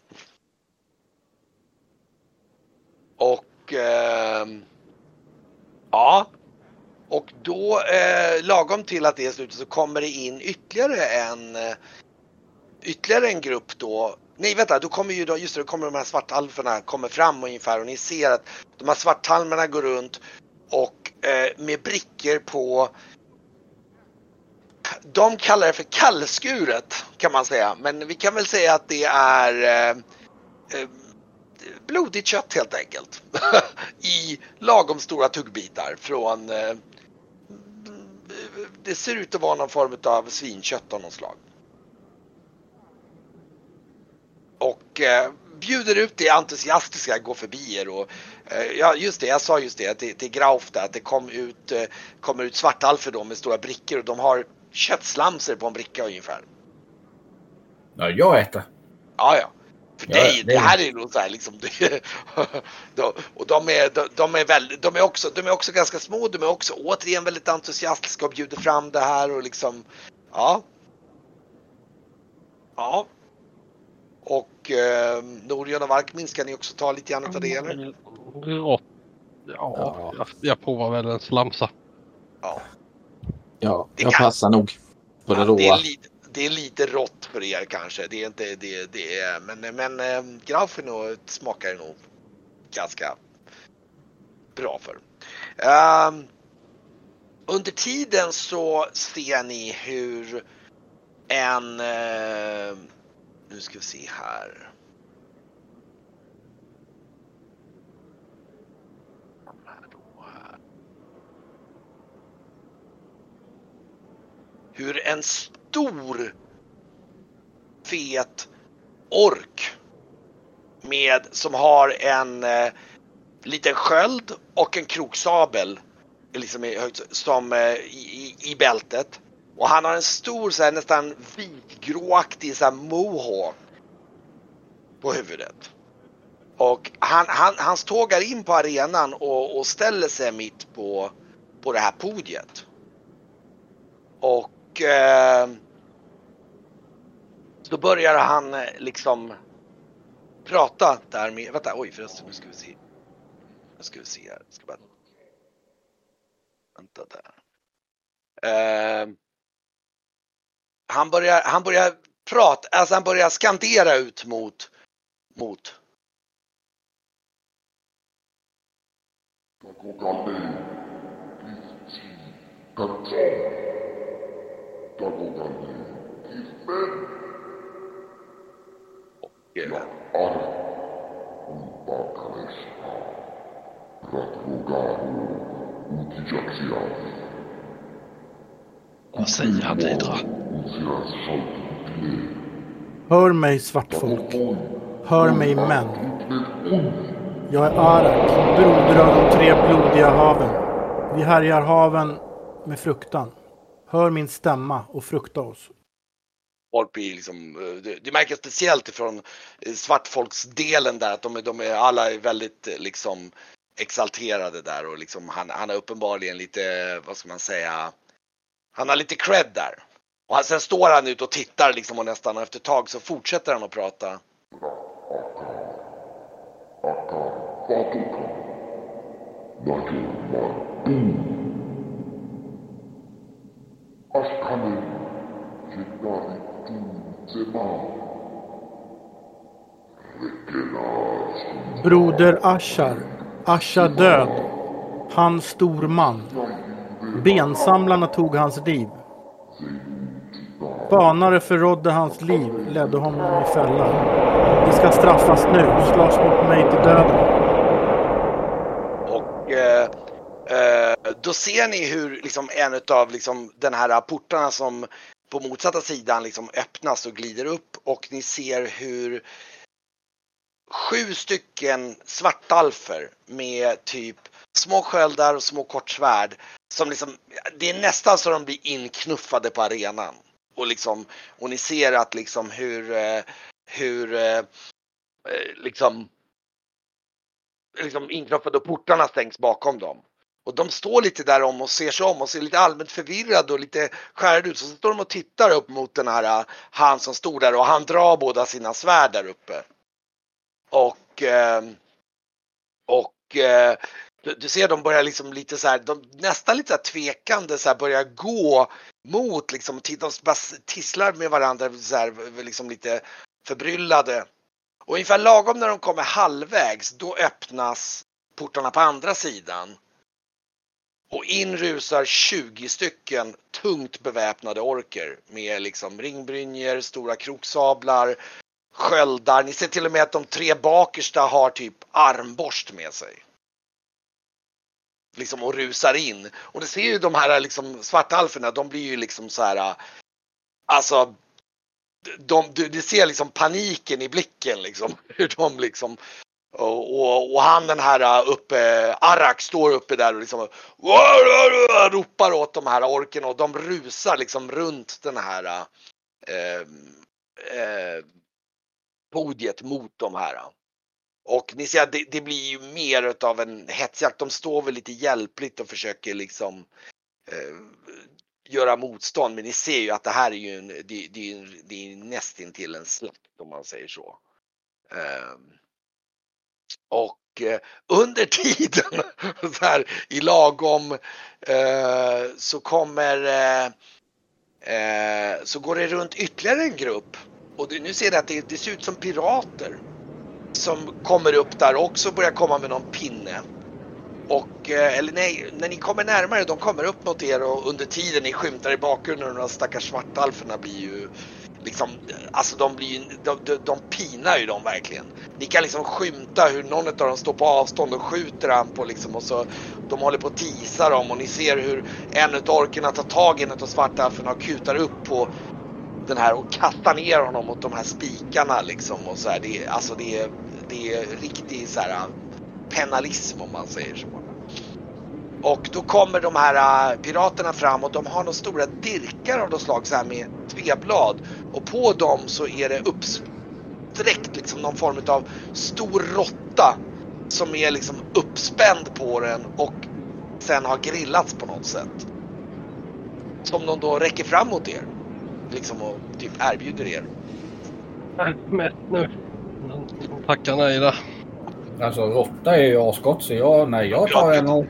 Och eh, ja, och då eh, lagom till att det är slutet så kommer det in ytterligare en eh, ytterligare en grupp då. Nej vänta, då kommer ju då, just det, då kommer de här svartalferna kommer fram ungefär och ni ser att de här svarthalmarna går runt och eh, med brickor på de kallar det för kallskuret kan man säga, men vi kan väl säga att det är eh, eh blodigt kött helt enkelt. I lagom stora tuggbitar från eh, det ser ut att vara någon form av svinkött av något slag. Och eh, bjuder ut det entusiastiska gå förbi er och eh, ja just det, jag sa just det till, till Grauf där att det kom ut, eh, kommer ut svartalfer då med stora brickor och de har köttslamser på en bricka ungefär. Ja, jag äter. Ja, ja. För ja, dig, det, det här är nog så här liksom. Det, de, och de är, de, de, är väldigt, de är också, de är också ganska små. De är också återigen väldigt entusiastiska och bjuder fram det här och liksom. Ja. Ja. Och eh, Norion och Varkmin ska ni också ta lite grann av det eller? Ja, ja. Jag, jag provar väl en slamsa. Ja. Ja, jag kan... passar nog på det ja, råa. Det är, lite, det är lite rått för er kanske. Det är inte det, det är, men, men äh, Graufen smakar det nog ganska bra för. Um, under tiden så ser ni hur en, uh, nu ska vi se här. hur en stor fet ork med som har en eh, liten sköld och en kroksabel liksom som eh, i, i, bältet. Och han har en stor så här, nästan vitgråaktig så här, mohawk på huvudet. Och han, han, han tågar in på arenan och, och ställer sig mitt på, på det här podiet. Och och så då börjar han liksom prata där med, vänta, oj förresten, nu ska vi se. Nu ska vi se här, jag ska bara... Vänta där. Eh, han börjar, han börjar prata, alltså han börjar skandera ut mot, mot. Kismen ja Ar Umpakalesta Ratvogaru Utijaksias Vad säger han Lidra? Hör mig svartfolk. Hör mig män. Jag är Arak, broder av de tre blodiga haven. Vi härjar haven med fruktan. Hör min stämma och frukta oss folk blir liksom, eh, det, märker speciellt ifrån eh, svartfolksdelen där att de, de är alla är väldigt eh, liksom exalterade där och liksom han, han har uppenbarligen lite, vad ska man säga, han har lite cred där. Och han, sen står han ute och tittar liksom och nästan efter ett tag så fortsätter han att prata. Akan Broder Ashar. Ashar död. Han stor man. Bensamlarna tog hans liv. Spanare förrådde hans liv, ledde honom i fällan. Det ska straffas nu, slåss mot mig till döden. Och eh, eh, då ser ni hur liksom en av liksom den här portarna som på motsatta sidan liksom öppnas och glider upp och ni ser hur sju stycken svartalfer med typ små sköldar och små kortsvärd som liksom, det är nästan så de blir inknuffade på arenan. Och liksom, och ni ser att liksom hur, eh, hur eh, eh, liksom liksom inknuffade och portarna stängs bakom dem. Och de står lite där om och ser sig om och ser lite allmänt förvirrade och lite skärrade ut. Så står de och tittar upp mot den här, äh, han som stod där och han drar båda sina svärd där uppe. Och, ehm, och eh, du, du ser de börjar liksom lite så här, de nästan lite så här tvekande så här börjar gå mot liksom, de bara tisslar med varandra så här, liksom lite förbryllade. Och ungefär lagom när de kommer halvvägs, då öppnas portarna på andra sidan. Och in rusar 20 stycken tungt beväpnade orker med liksom ringbrynjor, stora kroksablar, sköldar. Ni ser till och med att de tre bakersta har typ armborst med sig. Liksom och rusar in. Och det ser ju de här liksom svartalferna, de blir ju liksom så här. Alltså de, du, du ser liksom paniken i blicken liksom. Hur de liksom och, och, han den här äh, uppe, Arak står uppe där och liksom ropar åt de här orken och de rusar liksom runt den här eh, eh, podiet mot de här. Och ni ser att det, det blir ju mer utav en hetsjakt. De står väl lite hjälpligt och försöker liksom eh, göra motstånd. Men ni ser ju att det här är ju en, det, det är, en, det är nästintill en slakt om man säger så. Eh, och eh, under tiden så här, i lagom eh, så kommer eh, eh, så går det runt ytterligare en grupp och det, nu ser ni att det, det ser ut som pirater som kommer upp där också börjar komma med någon pinne. Och, eh, eller nej, när ni kommer närmare, de kommer upp mot er och under tiden ni skymtar i bakgrunden och de stackars svartalferna blir ju liksom, alltså de blir ju, de, de, de pinar ju dem verkligen. Ni kan liksom skymta hur någon av dem står på avstånd och skjuter han på liksom och så de håller på att tisa dem och ni ser hur en av orkerna tar tag i en utav svartalferna och kutar upp på den här och kastar ner honom mot de här spikarna liksom och så här. Det alltså det är, det är riktig så här penalism om man säger så. Och då kommer de här äh, piraterna fram och de har några stora dirkar av något slag så här med tveblad. Och på dem så är det uppsträckt liksom någon form av stor råtta som är liksom uppspänd på den och sen har grillats på något sätt. Som de då räcker fram mot er. Liksom och typ erbjuder er. Mätt nu. Tackar nej där. Alltså råtta är ju asgott så jag, nej, jag tar en och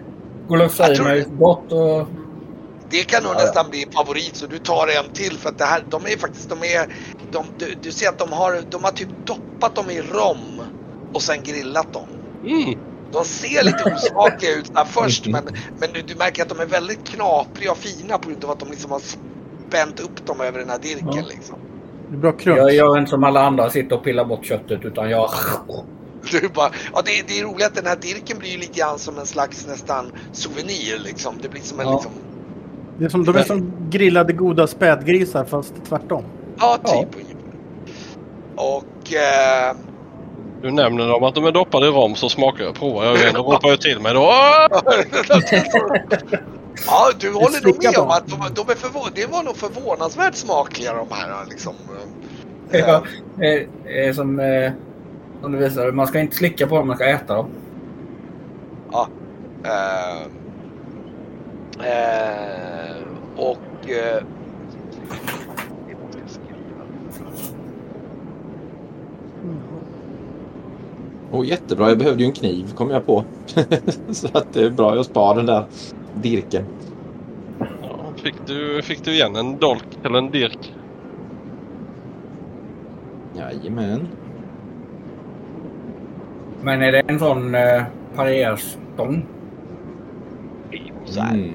i tror- mig gott och... Det kan nog Ja, ja. nästan bli favorit så du tar en till för att det här, de är faktiskt, de är, de, du, du ser att de har, de har typ doppat dem i rom och sen grillat dem. Mm. De ser lite osmakliga ut där först men, men du, du märker att de är väldigt knapriga och fina på grund av att de liksom har spänt upp dem över den här dirken Ja. liksom. Det är bra. Jag gör inte som alla andra, sitter och pillar bort köttet utan jag... Du bara, ja, det, det är roligt att den här dirken blir ju lite grann som en slags nästan souvenir liksom. Det blir som en Ja. liksom, Det är som, de är som grillade goda spädgrisar fast tvärtom. ja typ Ja. Och eh, Du nämner dem att de är doppade i rom så smakar jag. Provar jag igen. Då ropar jag till mig då. Ja, du håller nog med om att de, de är förvå- det var nog förvånansvärt smakliga de här liksom. Ja, eh, eh, som, eh, som du visade, man ska inte slicka på dem, man ska äta dem. Ja. Eh, eh, och... Eh, Och jättebra, jag behövde ju en kniv kom jag på. så att det är bra, jag spar den där dirken. Ja, fick, du, fick du igen en dolk eller en dirk? Jajamän. Men är det en sån eh, parerstång? så här. Mm.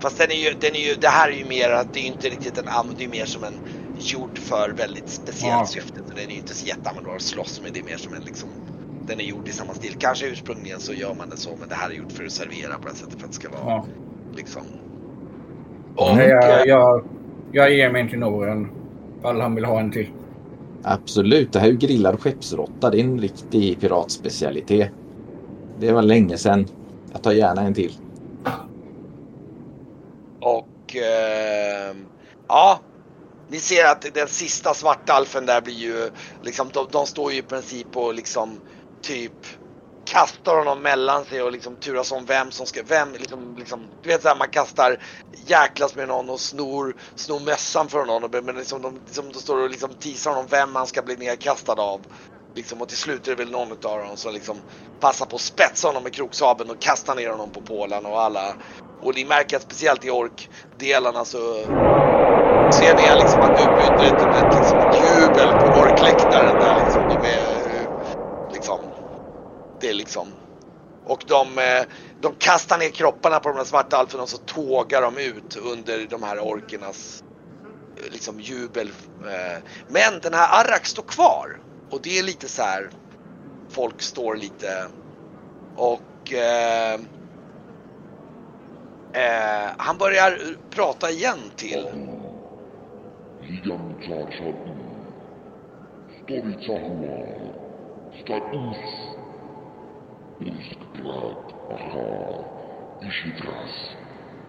Fast den är ju, den är ju, det här är ju mer att det är ju inte riktigt en am, det är mer som en gjord för väldigt speciellt Ja. syfte. Så den är ju inte så jätteanvändbar att slåss med. Det är mer som en liksom, den är gjord i samma stil. Kanske ursprungligen så gör man det så, men det här är gjort för att servera på det sättet för att det ska vara Ja. liksom. Och- Nej, jag, jag, jag ger mig till Noren. Ifall han vill ha en till. Absolut, det här är ju grillad skeppsråtta. Det är en riktig piratspecialitet. Det var länge sedan. Jag tar gärna en till. Och eh, ja, ni ser att den sista svartalfen där blir ju liksom, de, de står ju i princip och liksom typ kastar honom mellan sig och liksom turas om vem som ska, vem liksom, liksom du vet såhär man kastar jäklas med någon och snor, snor mössan från någon och, men liksom de, liksom, de står och liksom teasar honom vem han ska bli nedkastad av. Liksom, och till slut är det väl någon av dem som liksom passar på att spetsa honom med kroksabeln och kasta ner honom på pålen och alla och ni märker att speciellt i orkdelarna så ser ni liksom att det utbryter ett, ett, liksom ett jubel på orkläktaren där liksom. De är det är liksom och de, eh, de kastar ner kropparna på de här svarta alferna och så tågar de ut under de här orkernas eh, liksom jubel. Eh. Men den här Arrak står kvar och det är lite så här folk står lite och eh, Eh, han börjar prata igen till. Status. Uskgrad. Aha. Ishidras.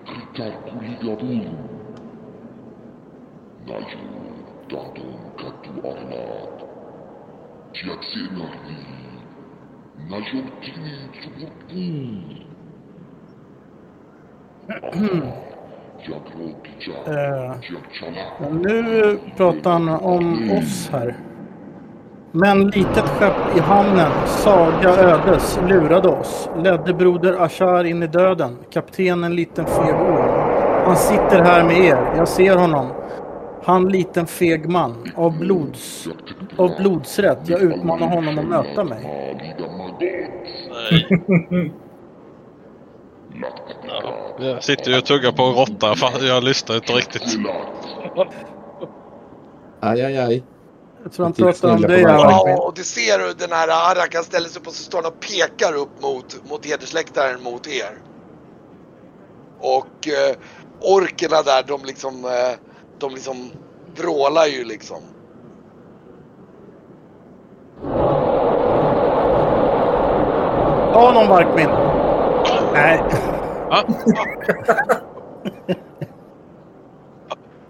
Kritar Kuligabun. Naju. Dadum Katu Arnad. Tiaksenarni. Najortini Tsubutbu. Eh, men nu pratar han om oss här. Men litet skepp i hamnen, Saga ödes, lurade oss. Ledde broder Ashar in i döden. Kapten en liten feg orm. Han sitter här med er, jag ser honom. Han liten feg man, av, blods, av blodsrätt. Jag utmanar honom att möta mig. Nej. Ja, jag sitter ju och tuggar på en råtta jag lyssnar inte riktigt. Aj, aj, aj. Jag tror han pratar om dig på. Ja, och det ser du den här Arak, han ställer sig står han och pekar upp mot, mot hedersläktaren mot er. Och eh, orkerna där, de liksom, eh, de liksom vrålar ju liksom. Ta någon Varkmin. Nej. Ah.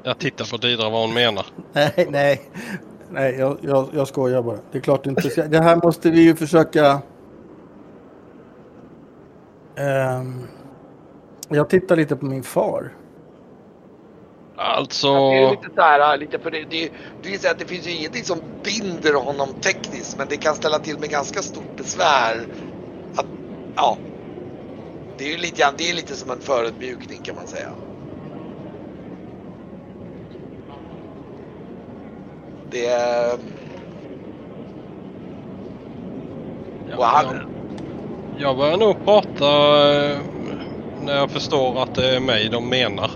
Jag tittar på Didra vad hon menar. Nej, nej. Nej, jag, jag, jag skojar bara. Det är klart inte. ska- Det här måste vi ju försöka... Ehm, jag tittar lite på min far. Alltså... Det är lite så här, lite för det, det, det, är så att det finns ju ingenting som binder honom tekniskt men det kan ställa till med ganska stort besvär. Att, ja. Det är ju lite, det är lite som en förödmjukning kan man säga. Det är... Och han, Jag, börjar nog prata eh, när jag förstår att det är mig de menar.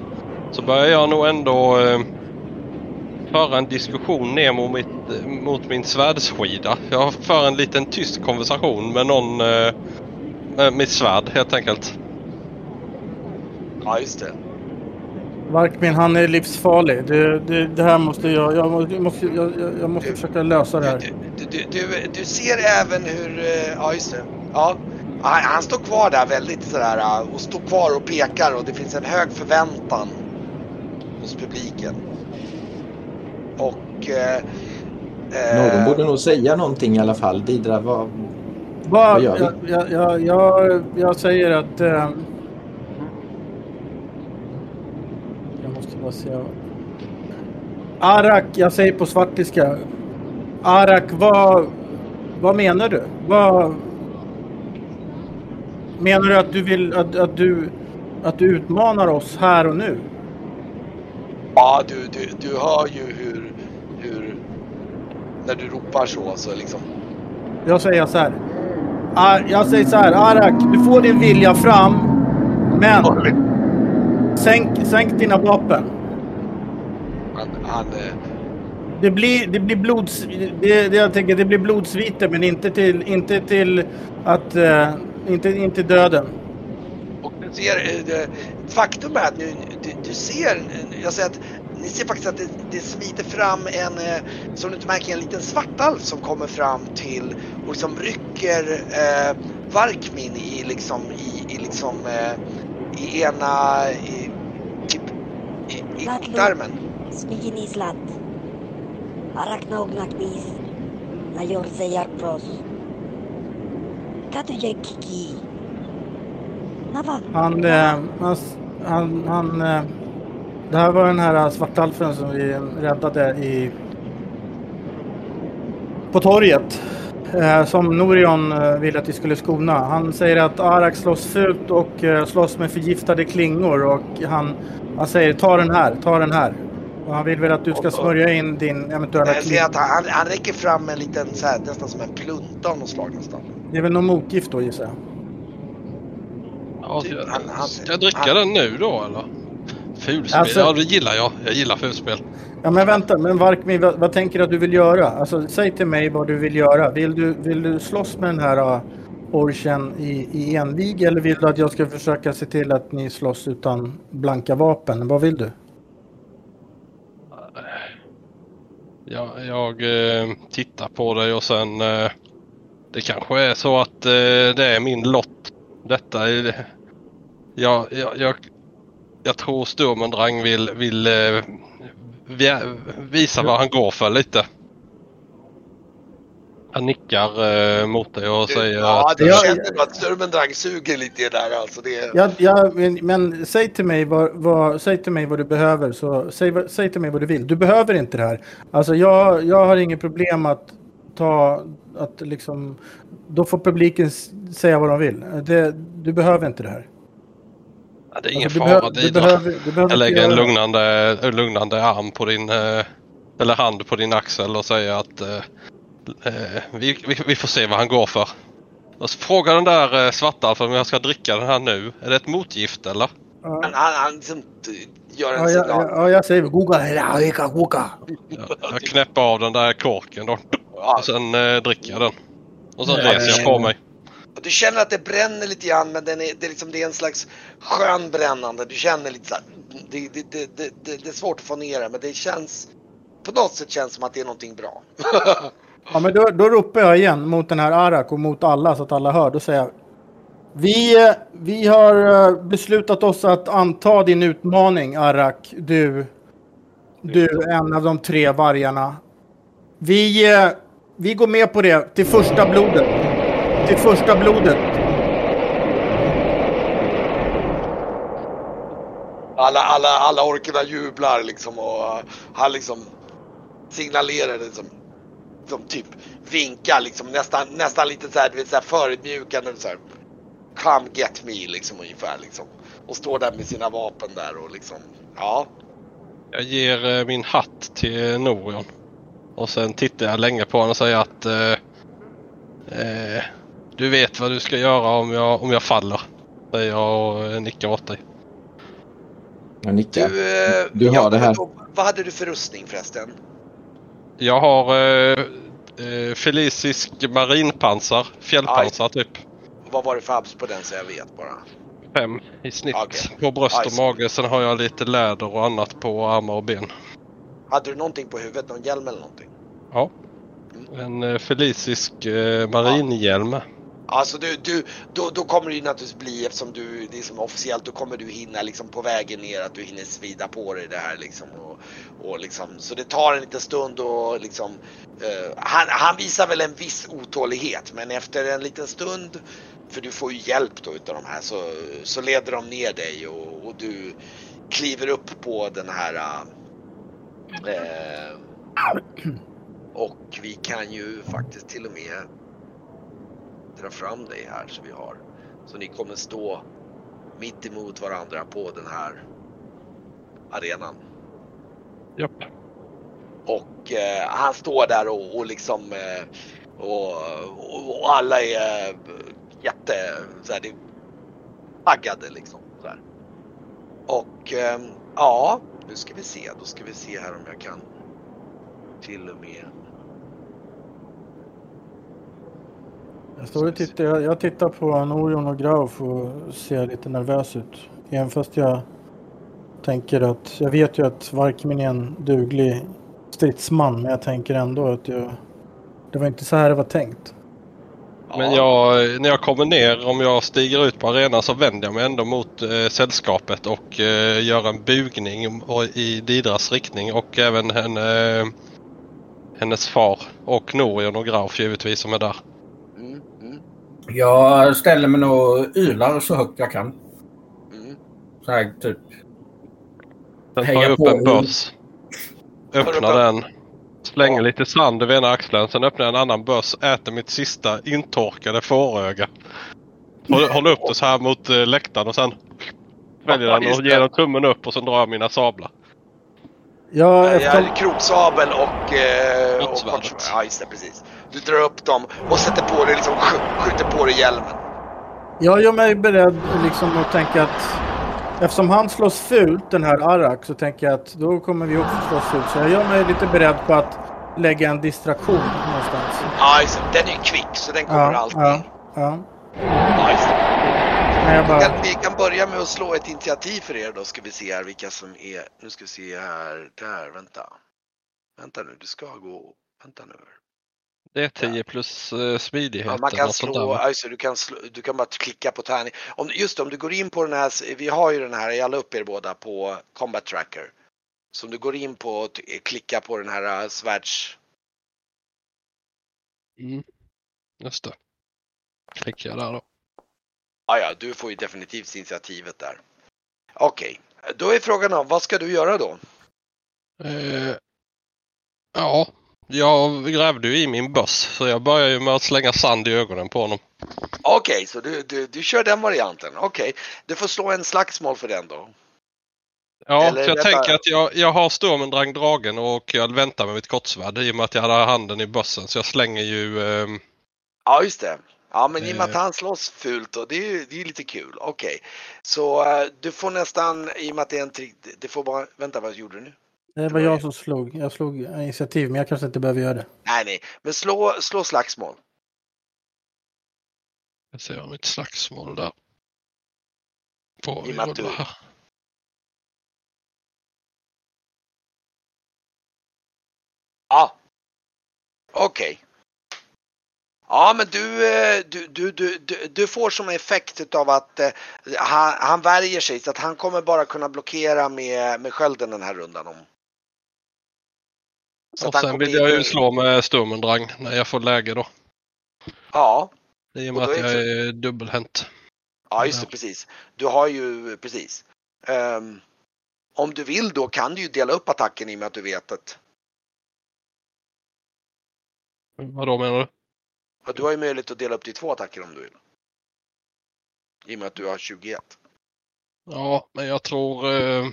Så börjar jag nog ändå eh, föra en diskussion ner mot, mitt, mot min svärdsskida. Jag för en liten tyst konversation med någon eh, med mitt svärd helt enkelt. ja, just det. Varkmin, han är livsfarlig. Det, det, det här måste jag... Jag måste, jag måste, jag, måste försöka lösa det här. Du, du, du, du ser även hur, eh, ja just det. Ja, Han, han står kvar där väldigt sådär uh, och står kvar och pekar och det finns en hög förväntan hos publiken. Och... Eh, Någon eh, borde nog säga någonting i alla fall. Didra, vad... Vad, Vad gör vi? jag, jag, jag, jag, jag säger att... Eh, jag måste se. Arak, jag säger på svartiska. Arak, vad, vad menar du? Vad... Menar du att du vill att, att du att du utmanar oss här och nu? Ja, du, du, du hör ju hur, hur... När du ropar så, så liksom... Jag säger så här. Ar, jag säger så här, Arak, du får din vilja fram, men sänk, sänk dina vapen. Han, Det blir, det blir blods... Det, det, jag tänker, det blir blodsviter, men inte till, inte till att... eh, inte, inte döden. och du ser... eh, det- Faktum är att nu, du, du ser... Jag säger att ni ser faktiskt att det, det smiter fram en, eh, som du inte märker, en liten svartalf som kommer fram till och liksom rycker eh, Varkmin i liksom, i, i liksom, eh, i ena, i, typ, i, i darmen. Spigini slat. Araknog bis. Najor pros. Katu je kiki. Nava. Han... Eh, han, han, han eh, det här var den här eh, svartalfen som vi räddade i... På torget. Eh, som Norion eh, ville att vi skulle skona. Han säger att Arak slåss fult och slåss med förgiftade klingor. Och han, han säger ta den här, ta den här. Och han vill väl att du ska smörja in din eventuella Jag ser att han, han räcker fram en liten, så här, nästan som en plunta av något slag nästan. Det är väl något motgift då gissar jag. Ja, Typ, jag- han- han- ska jag dricka han- den nu då eller? Fulspel, Alltså- ja det gillar jag. Jag gillar fulspel. Ja men vänta, men Varkmin, vad, vad tänker du att du vill göra? Alltså säg till mig vad du vill göra. Vill du, vill du slåss med den här uh, orchen i, i envig eller vill du att jag ska försöka se till att ni slåss utan blanka vapen? Vad vill du? Jag, jag eh, tittar på dig och sen eh, det kanske är så att eh, det är min lott. Detta är jag, jag, jag, jag tror Sturmendrang vill, vill vi, visa vad han går för lite. Han nickar eh, mot dig och säger ja, att Ja, känner nog att Sturmendrang suger lite det där alltså. Det, Ja, ja, men, men säg, till mig vad, vad, säg till mig vad du behöver. Så, säg, säg till mig vad du vill. Du behöver inte det här. Alltså jag, jag har inget problem att ta... Att liksom, då får publiken säga vad de vill. Det, du behöver inte det här. ja, det är ingen Alltså, du fara du behöver, du behöver Jag inte lägger en det. lugnande, lugnande arm på din, eh, eller hand på din axel och säger att eh, eh, vi, vi, vi får se vad han går för. Och så frågar den där eh, svarta om jag ska dricka den här nu. Är det ett motgift eller? Ja. han, han, han liksom, gör en Ja, jag, signal. ja, jag säger Google. Ja, jag kan Google. Jag, knäpper av den där korken då. Ja, Och sen eh, dricker jag den. Och sen reser jag på mig. du känner att det bränner lite grann men den är, det, är liksom, det är en slags skön brännande. Du känner lite så här, det, det, det, det, det, det är svårt att få ner det men det känns på något sätt känns som att det är någonting bra. Ja, men då, då ropar jag igen mot den här Arak och mot alla så att alla hör. Då säger jag. Vi, eh, vi har eh, beslutat oss att anta din utmaning Arak. Du, du är en av de tre vargarna. Vi, eh, vi går med på det till första blodet. Till första blodet. Alla, alla, alla orkerna jublar liksom och han liksom signalerar liksom, som typ vinkar liksom nästan, nästan lite så här, du vet så här förödmjukande så här. Come get me liksom ungefär liksom. Och står där med sina vapen där och liksom, ja. Jag ger eh, min hatt till Norion. Och sen tittar jag länge på honom och säger att eh, eh, du vet vad du ska göra om jag, om jag faller. Säger jag och eh, nickar åt dig. Jag nickar. Du, eh, Du har det här. Vad hade du för rustning förresten? Jag har eh, eh, felisisk marinpansar, fjällpansar typ. Vad var det för abs på den så jag vet bara? Fem i snitt Okej. på bröst och mage. Sen har jag lite läder och annat på armar och ben. Hade du någonting på huvudet? Någon hjälm eller någonting? Ja. En eh, felisisk eh, marinhjälm. Alltså du, du, då, då kommer det ju naturligtvis bli eftersom du, det är som officiellt, då kommer du hinna liksom på vägen ner att du hinner svida på dig det här liksom. Och, och liksom så det tar en liten stund och liksom, uh, han, han visar väl en viss otålighet men efter en liten stund, för du får ju hjälp då utav de här, så, så leder de ner dig och, och du kliver upp på den här uh, och vi kan ju faktiskt till och med dra fram dig här så vi har. Så ni kommer stå mitt emot varandra på den här arenan. Japp. Och eh, han står där och, och liksom eh, och, och, och alla är eh, jätte så här, det taggade liksom. Så här. Och eh, ja, nu ska vi se. Då ska vi se här om jag kan till och med. Jag, står och tittar, jag, jag tittar på Norion och Grauf och ser lite nervös ut. Även fast jag tänker att jag vet ju att Varkmin är en duglig stridsman. Men jag tänker ändå att jag, det var inte så här det var tänkt. Men jag, när jag kommer ner, om jag stiger ut på arenan så vänder jag mig ändå mot eh, sällskapet och eh, gör en bugning i Didras riktning och även henne, eh, hennes far och Norion och Grauf givetvis som är där. Mm, mm, Jag ställer mig nog och ylar så högt jag kan. mm. Så här typ. Sen tar jag upp en börs. Öppnar en- den. Slänger Ja. lite sand över ena axeln. Sen öppnar jag en annan börs. Äter mitt sista intorkade fåröga. Håller, håller upp det så här mot eh, läktaren och sen väljer den och ger den tummen upp och sen drar jag mina sablar. Ja, är kroksabel och, eh, och kortsvärd. Ja, just det, precis. Du drar upp dem och sätter på dig, liksom, sk- skjuter på dig hjälmen. jag gör mig beredd liksom att tänka att eftersom han slåss fult, den här Arak, så tänker jag att då kommer vi också slåss fult. Så jag gör mig lite beredd på att lägga en distraktion någonstans. Ja, just det. Den är ju kvick så den kommer Ja, alltid. ja, ja. Ja, just det. Men jag Vi bara, kan, vi kan börja med att slå ett initiativ för er då ska vi se här vilka som är. Nu ska vi se här. Där, vänta. Vänta nu, det ska gå. Vänta nu. Det är 10 plus eh, smidighet. Ja, man kan slå, det, du kan, slå, du kan bara klicka på tärning. Om, just det, om du går in på den här, vi har ju den här, jag la upp er båda på Combat Tracker. Så om du går in på, t- klicka på den här äh, svärds... Mm. Just det. Klickar jag där då. Ja, ja, du får ju definitivt initiativet där. Okej, då är frågan om, vad ska du göra då? Eh, ja, jag grävde ju i min börs så jag börjar ju med att slänga sand i ögonen på honom. Okej, så du, du, du kör den varianten. Okej, du får slå en slagsmål för den då. Ja, Eller jag detta- tänker att jag, jag har stormen dragen och jag väntar med mitt kortsvärd i och med att jag hade handen i bössen. Så jag slänger ju... ehm, Ja, just det. Ja, men i och med att Eh. han slåss fult och det är ju det är lite kul. Okej, så eh, du får nästan, i och med att det är en trick, det får bara, vänta vad gjorde du nu? det var jag som slog. Jag slog initiativ, men jag kanske inte behöver göra det. Nej, nej, men slå, slå slagsmål. jag ser mitt slagsmål där. Får I och med att du-. Ja. Okej. Ja, men du, eh, du, du, du, du, får som effekt utav att eh, han, han värjer sig så att han kommer bara kunna blockera med, med skölden den här rundan om. Så Och sen vill jag ju slå med stormen drang när jag får läge då. Ja, I och Och med då att jag är dubbelhänt. ja just det, Ja. precis. Du har ju, precis. Ehm, om du vill då kan du ju dela upp attacken i och med att du vet att Vad då menar du? Ja, du har ju möjlighet att dela upp det i två attacker om du vill. I och med att du har 21. Ja, men jag tror... Eh,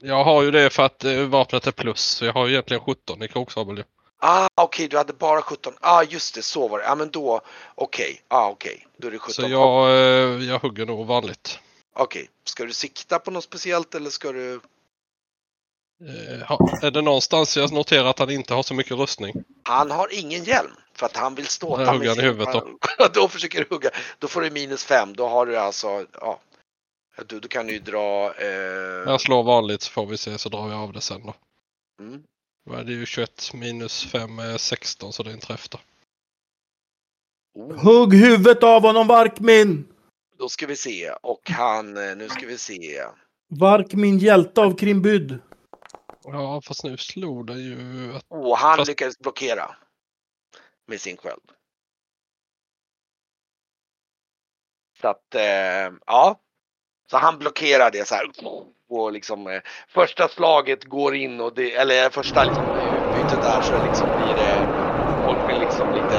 jag har ju det för att eh, vapnet är plus. Så jag har ju egentligen 17 i kroksabel. Ah, okej, du hade bara 17. Ah, just det, så var det. Ja, ah, men då, okej. Ah, okej, då är det 17. Så jag, eh, jag hugger nog vanligt. Okej, ska du sikta på något speciellt eller ska du? Eh, är det någonstans jag noterar att han inte har så mycket rustning? Han har ingen hjälm för att han vill Då ståta hugger han i huvudet då. då försöker du hugga. Då får du minus fem. Då har du alltså, ja. Du, du kan ju dra. Eh, Jag slår vanligt så får vi se så drar jag av det sen då. mm. Då är det ju 21 minus 5 är 16 så det är en träff då. Oh, Hugg huvudet av honom Varkmin! då ska vi se. Och han, eh, nu ska vi se. Varkmin hjälte av Krimbyd. Ja, fast nu slog det ju... att- Och han Fast- lyckades blockera. Med sin sköld. Så att, eh, ja. Så han blockerar det så här. Och liksom eh, första slaget går in och det, eller första liksom, utbytet där så liksom blir det folk blir liksom lite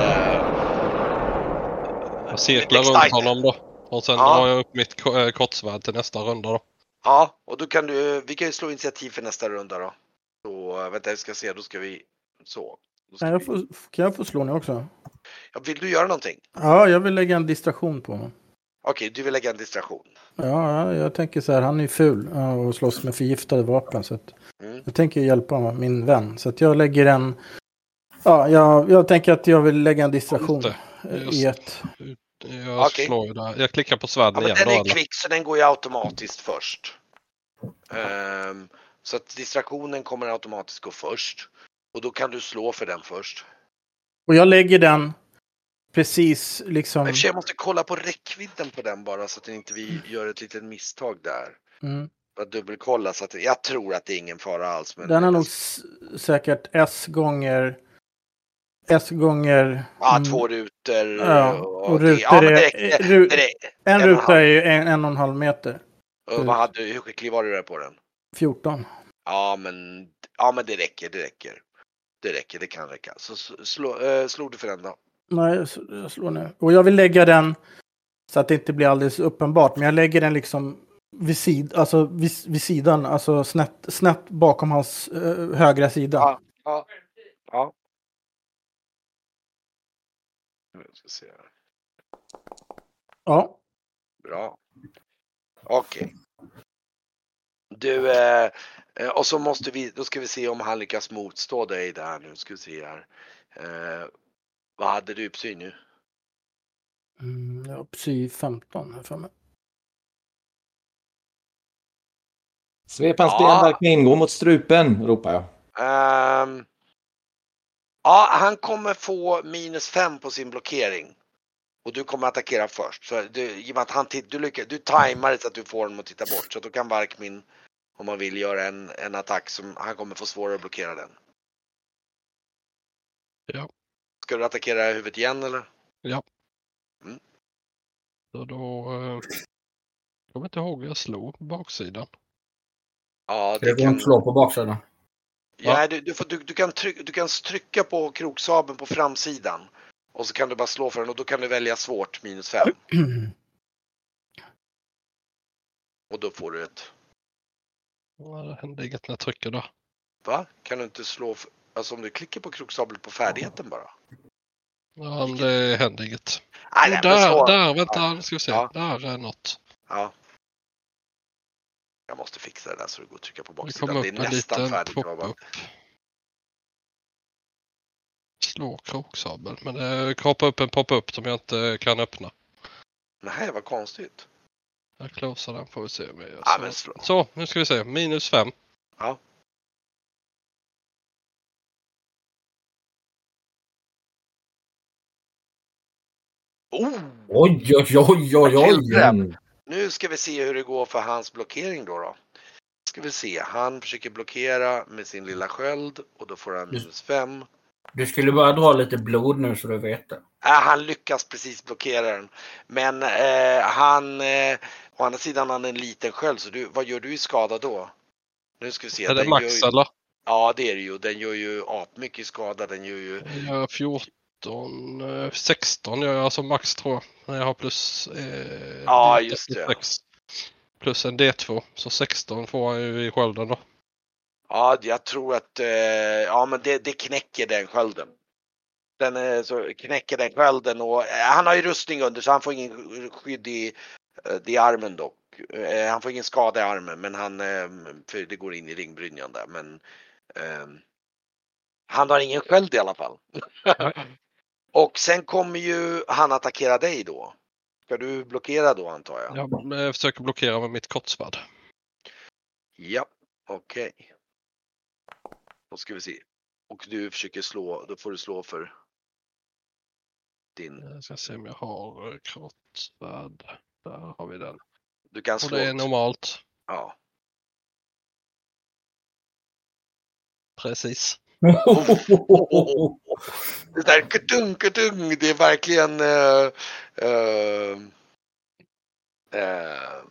Jag cirklar runt honom då. Och sen Ja. drar jag upp mitt ko- eh, kortsvärd till nästa runda då. Ja, och då kan du, vi kan ju slå initiativ för nästa runda då. Så, vänta jag ska se, då ska vi, så. Ska Kan jag vi, få, kan jag få slå nu också? ja, vill du göra någonting? Ja, jag vill lägga en distraktion på honom. Okej, du vill lägga en distraktion. Ja, ja, jag tänker så här, han är ju ful och slåss med förgiftade vapen. Så att Mm. jag tänker hjälpa honom, min vän. Så att jag lägger en... Ja, jag, jag tänker att jag vill lägga en distraktion Just. i ett... Jag Okej. slår ju där. Jag klickar på Ja, svärden men igen den då är eller? kvick så den går ju automatiskt först. Ehm, så att distraktionen kommer automatiskt gå först. Och då kan du slå för den först. Och jag lägger den precis liksom... Men jag måste kolla på räckvidden på den bara så att inte vi gör ett litet misstag där. Mm. Bara dubbelkolla så att jag tror att det är ingen fara alls. Men Den är nog säkert S gånger... S gånger... Ja, mm, två rutor. Ja, och det- rutor ja, det är... Det räcker. En en och ruta är ju en, en och en halv meter. Och vad hade, hur skicklig var du där på den? 14. Ja men, ja, men det räcker, det räcker. Det räcker, det kan räcka. Så slå, eh, slog du för den då? Nej, jag slår nu. Och jag vill lägga den så att det inte blir alldeles uppenbart. Men jag lägger den liksom vid, sid, alltså vid, vid sidan, alltså snett, snett bakom hans eh, högra sida. Ja. Ja. Ja. Jag ska se här. Ja. Bra. Okej. Du, eh, eh, och så måste vi, då ska vi se om han lyckas motstå dig där nu. Ska vi se här. Eh, vad hade du i psy nu? Mm, ja, psy 15 här för mig. Svepans Ja. benverkning, gå mot strupen, ropar jag. Ehm, ja, han kommer få minus fem på sin blockering. Och du kommer attackera först. Så du, i och med att han titt- du, lyckas, du tajmar det så att du får honom att titta bort. Så då kan Varkmin, om man vill, göra en, en attack som han kommer få svårare att blockera den. Ja. Ska du attackera huvudet igen eller? Så då... Eh, jag kommer inte ihåg hur jag slog på baksidan. Ja, Det det går kan, inte slå på baksidan. Ja, du, du, får, du, du, kan tryck, du kan trycka på kroksabeln på framsidan. Och så kan du bara slå för den och då kan du välja svårt, minus fem. Och då får du ett Ja, Det hände inget när jag trycker där. Va? Kan du inte slå, f- alltså om du klickar på kroksabel på färdigheten bara? Ja, men det hände inget. Nej, nej, där, där, vänta, nu ska vi se. Ja. Där är något. Ja. Jag måste fixa det där så det går att trycka på baksidan. Det upp är en nästan liten färdigt. Bara- pop-up. Slå kroksabel, men det kroppar upp en pop-up som jag inte kan öppna. Nej, vad konstigt. Jag closar den får vi se om jag gör Ja, så. men slå. Så, nu ska vi se. Minus fem. Ja. Oh! Oj, oj, oj, oj, oj. Nu ska vi se hur det går för hans blockering då. då. Ska vi se, han försöker blockera med sin lilla sköld och då får han minus fem. Du skulle bara dra lite blod nu så du vet det. Äh, han lyckas precis blockera den. Men eh, han, eh, å andra sidan han har en liten sköld så du, vad gör du i skada då? Nu ska vi se. Är det den max gör ju, eller? Ja det är det ju. Den gör ju apmycket skada. Den gör ju, gör 14, eh, 16 gör jag alltså max tror jag. När jag har plus... Eh, lite just plus det. Plus en D2. Så 16 får han ju i skölden då. ja jag tror att, eh, ja men det, det knäcker den skölden. Den eh, så knäcker den skölden och eh, han har ju rustning under så han får ingen skydd i, eh, i armen dock. Eh, han får ingen skada i armen men han, eh, för det går in i ringbrynjan där men eh, han har ingen sköld i alla fall. Och sen kommer ju han attackera dig då. Ska du blockera då antar jag? Jag eh, försöker blockera med mitt kortsvärd. Ja, okej. Då ska vi se. Och du försöker slå, då får du slå för din. Jag ska se om jag har eh, kraftsvärd. Där har vi den. Du kan Och slå. det är normalt. Ja. Precis. Det där kutung, kutung, det är verkligen uh, uh, uh.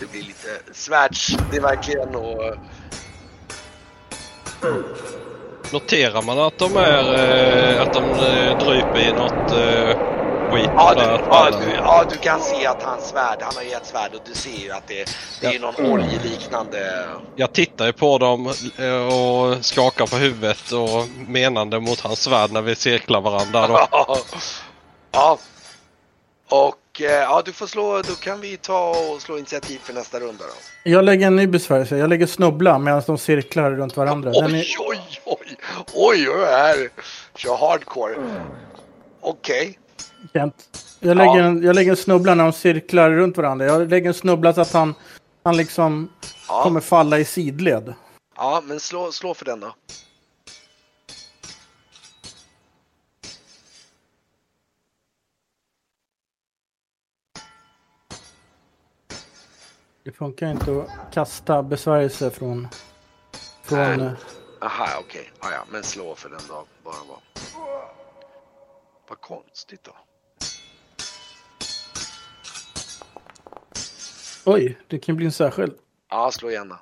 Det blir lite svärds, det är verkligen och Noterar man att de är att de dryper i något skit ja, du, ja, du, ja, du kan se att hans svärd, han har ju ett svärd och du ser ju att det, det är någon oljeliknande. Jag tittar ju på dem eh, och skakar på huvudet och menande mot hans svärd när vi cirklar varandra. Då. ja. Och eh, ja, du får slå, då kan vi ta och slå initiativ för nästa runda då. Jag lägger en ny besvärjelse. Jag lägger snubbla medan de cirklar runt varandra. Den är, Oj, oj, oj, oj, oj, här. Kör hardcore. Okej. Kent. Jag lägger, Ja. en, jag lägger en snubbla när de cirklar runt varandra. Jag lägger en snubbla så att han, han liksom Ja, kommer falla i sidled. ja, men slå, slå för den då. Det funkar inte att kasta besvärjelse från... från Nej. eh, Aha, okej. Ja, ja, men slå för den då. Bara vad. Vad konstigt då. Oj, det kan bli en särskild. Ja, slå igen då.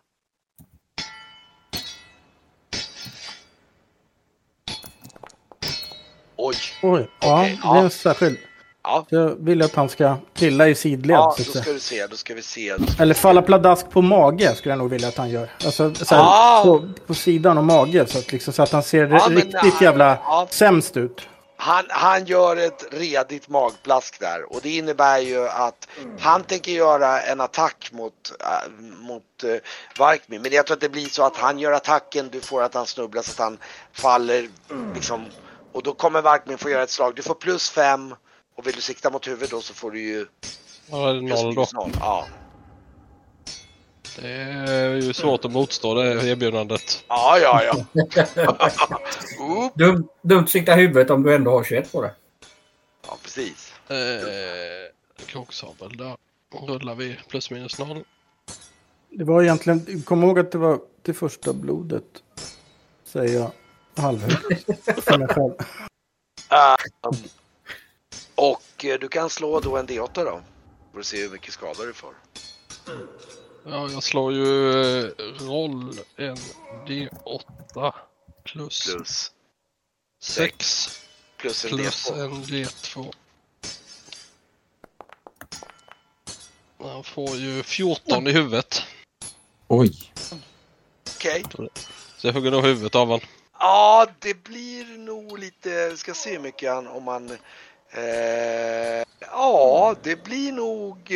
Oj. Oj, ja, Okej, det är en särskild. Ja, Jag vill att han ska trilla i sidled. ja då ska du se. Då ska vi se. Ska Eller falla pladask på mage skulle jag nog vilja att han gör. Alltså så här, Ah! på, på sidan och mage så att, liksom, så att han ser Ja, riktigt ja, jävla ja. sämst ut. Han, han gör ett redigt magplask där och det innebär ju att han tänker göra en attack mot, äh, mot uh, Varkmin. Men jag tror att det blir så att han gör attacken, du får att han snubblar så att han faller liksom. Och då kommer Varkmin få göra ett slag. Du får plus fem och vill du sikta mot huvudet då så får du ju Ja, noll då. noll. Ja. Det är ju svårt att motstå det erbjudandet. ja, ja, ja. Oop. Dumt, sikta huvudet om du ändå har 21 på det. ja, precis. Eh, Kroksabel, där rullar vi plus minus noll. Det var egentligen, kom ihåg att det var det första blodet. Säger jag halvhögt för mig själv. Um, och eh, du kan slå då en D8 då. För att se hur mycket skada du får. Ja, jag slår ju eh, roll en D8 plus Plus, 6 plus en plus D2. en D2. Han får ju 14 i huvudet. Oj. Okej. Så jag hugger nog huvudet av honom. Ja, det blir nog lite, vi ska se hur mycket han, om man... Eh, ja, det blir nog...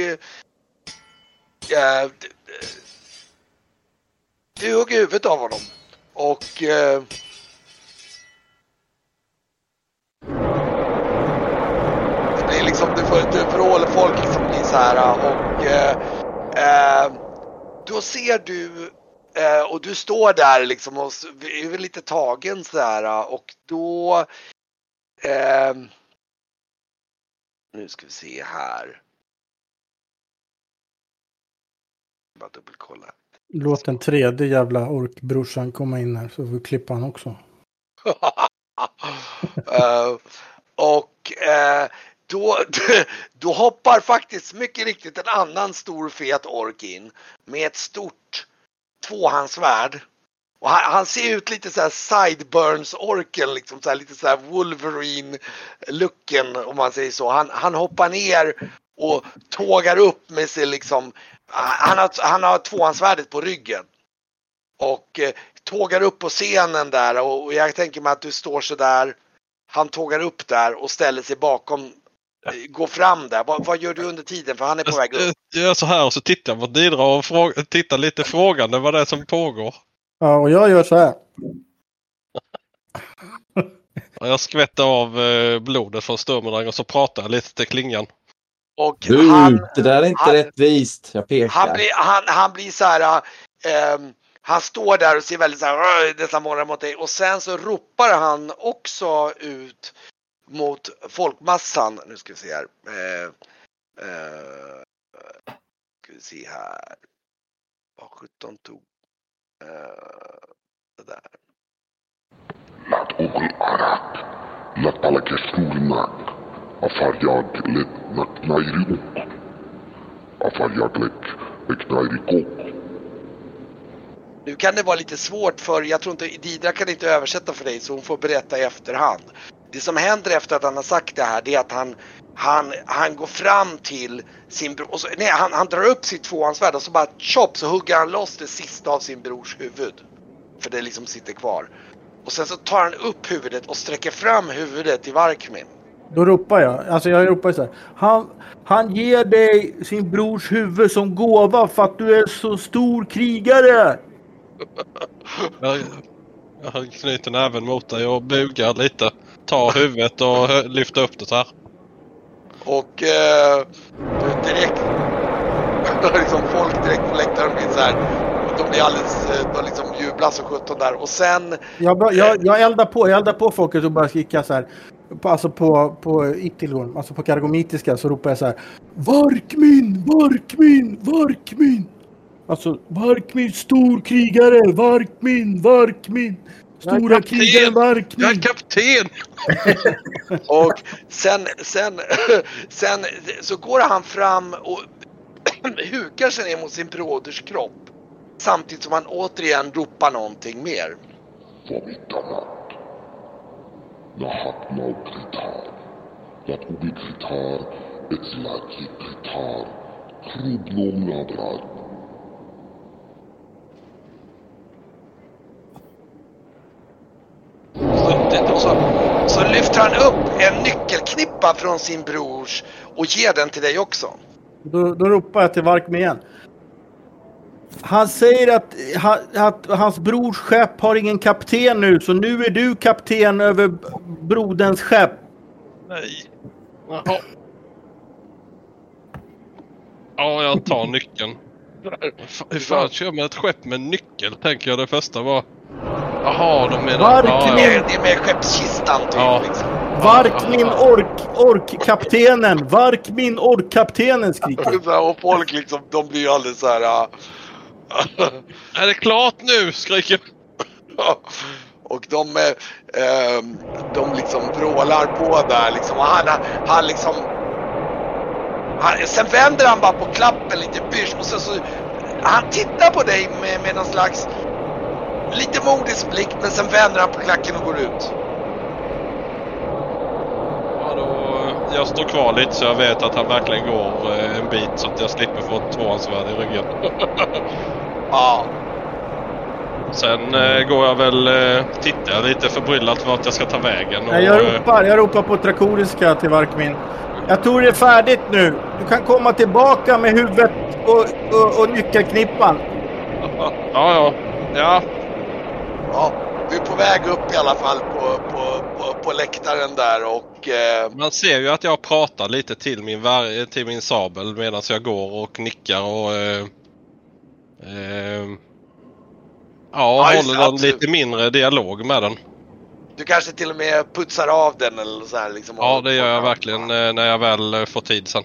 Eh, du hugger huvudet av honom. Och... Eh, det är liksom, du får ett vrål, folk liksom blir så här och... Eh, eh, då ser du Eh, och du står där liksom och är väl lite tagen så här och då... Eh, nu ska vi se här. Bara dubbelkolla. Låt den tredje jävla orkbrorsan komma in här så vi klippa han också. Eh, och eh, då, då hoppar faktiskt mycket riktigt en annan stor fet ork in med ett stort tvåhandsvärd. Och han, han ser ut lite så här sideburns-orken, liksom så här, lite så här Wolverine-looken om man säger så. Han, han hoppar ner och tågar upp med sig liksom, han har, han har tvåhandsvärdet på ryggen. Och eh, tågar upp på scenen där och, och jag tänker mig att du står så där. Han tågar upp där och ställer sig bakom, eh, går fram där. Vad, vad gör du under tiden? För han är på väg upp. Jag gör så här och så tittar jag på Didra och fråga, tittar lite frågande vad det är som pågår. Ja, och jag gör så här. Jag skvätter av eh, blodet från Sturmendrang och så pratar jag lite till klingan. Och Du, han, det där är inte han- rättvist. Jag pekar. han, blir, han, han blir så här. ehm, han står där och ser väldigt så här, nästan morrar mot dig och sen så ropar han också ut mot folkmassan. Nu ska vi se här. Eh, eh, ska vi se här. Vad 17 tog. Eh, det där. Lät onkel Arak. Lät palke suurnak. Afarjag let nak lek kok. Nu kan det vara lite svårt för, jag tror inte, Didra kan inte översätta för dig så hon får berätta i efterhand. Det som händer efter att han har sagt det här det är att han, han, han går fram till sin bror, och så, nej han, han drar upp sitt tvåhandsvärd och så bara chop så hugger han loss det sista av sin brors huvud. För det liksom sitter kvar. Och sen så tar han upp huvudet och sträcker fram huvudet till Varkmin. Då ropar jag. Alltså jag ropar så här. Han, han ger dig sin brors huvud som gåva för att du är så stor krigare. Jag, jag knyter näven mot dig och bugar lite. Tar huvudet och lyfter upp det så här. Och eh, direkt, liksom folk direkt på läktaren så här. De blir alldeles, eh, de liksom jublar som sjutton där och sen Jag, jag, jag eldar på, jag eldar på folket och bara skrika så här. På, alltså på, på Itilgorn, alltså på kargomitiska så ropar jag så här. Varkmin, Varkmin, Varkmin. Alltså Varkmin, stor krigare, Varkmin, Varkmin. Stora kapten! krigaren Jag är Varkmin. kapten! Och sen, sen, sen så går han fram och hukar sig ner mot sin broders kropp. Samtidigt som han återigen ropar någonting mer. Ubi kritar. Et laki kritar. Krubnom nabrad. Suttit och så, så lyfter han upp en nyckelknippa från sin brors och ger den till dig också. Då, då ropar jag till Varkmin igen. Han säger att, att hans brors skepp har ingen kapten nu, så nu är du kapten över broderns skepp. Nej. Jaha. Ja, jag tar nyckeln. Hur fan kör man ett skepp med nyckel? Tänker jag det första var. Jaha, de menar... Varken Ja, Det ja. det är med skeppskistan typ. Ja. Liksom. Varkmin ork, orkkaptenen! Varkmin orkkaptenen skriker. Och folk liksom, de blir ju alldeles så här. ah. Är det klart nu? Skriker Och de, eh, ehm, de liksom vrålar på där liksom. Och han, han liksom... Han, sen vänder han bara på klappen lite bysch och sen så... Han tittar på dig med, med någon slags... Lite modisk blick men sen vänder han på klacken och går ut. Ja, då, jag står kvar lite så jag vet att han verkligen går eh, en bit så att jag slipper få ett tvåhandsvärd i ryggen. Ja. Sen eh, går jag väl, eh, tittar lite förbryllat vart jag ska ta vägen. Och, Nej, jag eh, ropar, jag ropar på trakoriska till Varkmin. Jag tror det är färdigt nu. Du kan komma tillbaka med huvudet och, och, och nyckelknippan. ja, ja. Ja, ja. Vi är på väg upp i alla fall på, på, på, på läktaren där och... Eh, man ser ju att jag pratar lite till min, till min sabel medan jag går och nickar och... Eh, eh, ja, Ja, håller det, en absolut. lite mindre dialog med den. du kanske till och med putsar av den eller så här liksom. Ja, det gör jag verkligen eh, när jag väl eh, får tid sen.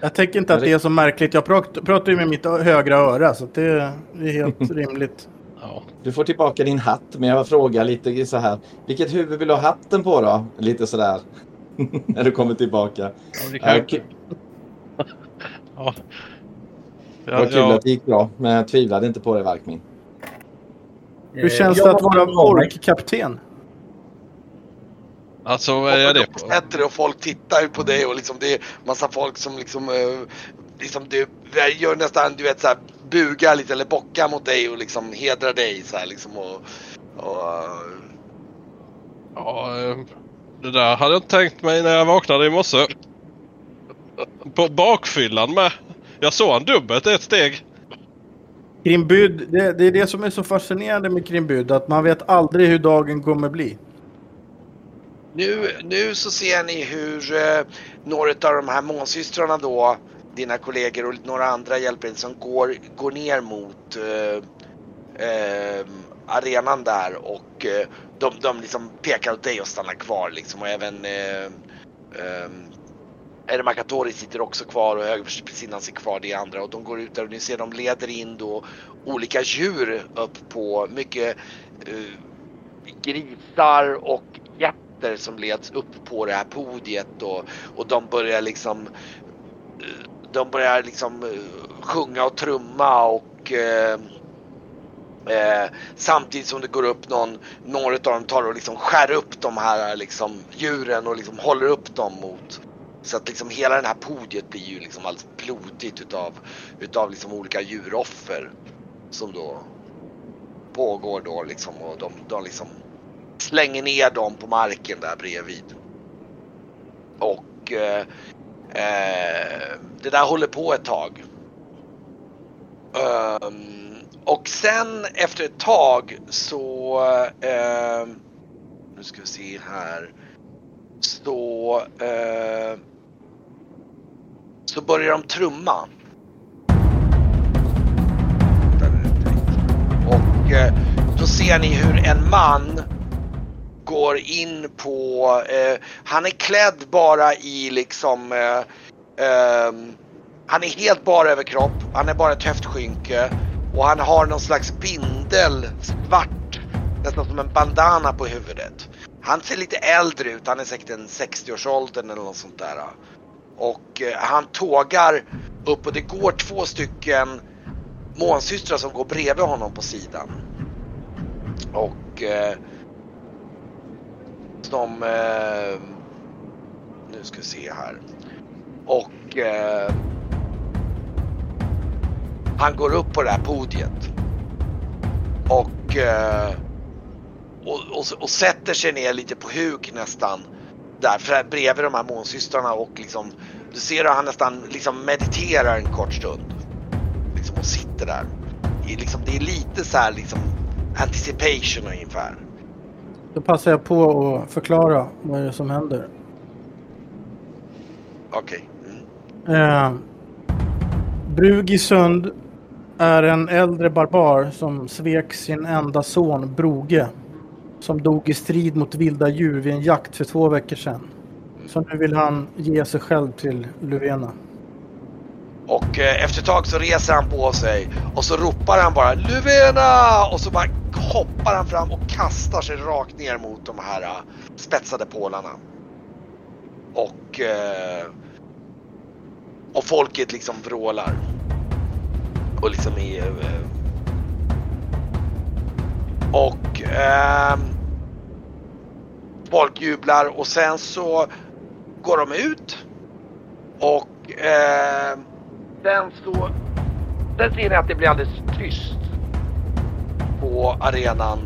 Jag tänker inte att det är så märkligt. Jag pratar, ju med mitt högra öra så det, är helt rimligt. Ja. Du får tillbaka din hatt, men jag frågar lite så här. Vilket huvud vill du ha hatten på då? Lite sådär. När du kommer tillbaka. Ja, det Ja, kan... kul. Ja. Vad kul Ja, att det gick bra, men jag tvivlade inte på det, Varkmin. Hur känns Eh, det jag att var vara orkkapten? alltså vad är det på? Det och folk tittar ju på dig och liksom det är massa folk som liksom, eh, liksom du gör nästan, du vet så här, bugar lite eller bockar mot dig och liksom hedrar dig så här liksom och, och Ja, eh, det där hade jag tänkt mig när jag vaknade i morse. På bakfyllan med. Jag såg han dubbelt ett steg. Krimbyd, det, det är det som är så fascinerande med Krimbyd. Att man vet aldrig hur dagen kommer bli. Nu, nu så ser ni hur eh, några av de här månsystrarna då, dina kollegor och några andra hjälper som går, går ner mot, eh, eh, arenan där och eh, de, de liksom pekar åt dig och stannar kvar liksom och även eh, eh, Ermakatori sitter också kvar och högersidan sitter kvar det andra och de går ut där och ni ser de leder in då olika djur upp på mycket uh, grisar och getter som leds upp på det här podiet och, och de börjar liksom uh, de börjar liksom uh, sjunga och trumma och Eh, samtidigt som det går upp någon, några av dem tar och liksom skär upp de här liksom, djuren och liksom håller upp dem mot. Så att liksom hela det här podiet blir ju liksom alldeles blodigt utav, utav liksom olika djuroffer. Som då pågår då liksom och de, de liksom slänger ner dem på marken där bredvid. Och eh, eh, det där håller på ett tag. Um, och sen efter ett tag så, eh, nu ska vi se här, så, eh, så börjar de trumma. Och eh, då ser ni hur en man går in på, eh, han är klädd bara i liksom, eh, eh, han är helt bara över kropp, han är bara ett höftskynke och han har någon slags bindel, svart, nästan som en bandana på huvudet. Han ser lite äldre ut, han är säkert en 60-årsåldern eller något sånt där. Och eh, han tågar upp och det går två stycken månsystrar som går bredvid honom på sidan. Och eh. Eh, nu ska vi se här. Och eh, han går upp på det här podiet. Och, eh, och, och, och, sätter sig ner lite på huk nästan. Där för bredvid de här månsystrarna och liksom du ser hur han nästan liksom mediterar en kort stund. Liksom och sitter där. I, liksom, det är lite så här liksom anticipation ungefär. Då passar jag på att förklara vad det är som händer. Okej. Okay. Mm. Eh, Brugisund är en äldre barbar som svek sin enda son Broge. Som dog i strid mot vilda djur vid en jakt för två veckor sedan. Så nu vill han ge sig själv till Luvena. Och eh, efter ett tag så reser han på sig och så ropar han bara Luvena! Och så bara hoppar han fram och kastar sig rakt ner mot de här uh, spetsade pålarna. Och, uh, och folket liksom vrålar. Och liksom är... Uh, och folk jublar och sen så går de ut. Och eh, sen så... Sen ser ni att det blir alldeles tyst på arenan.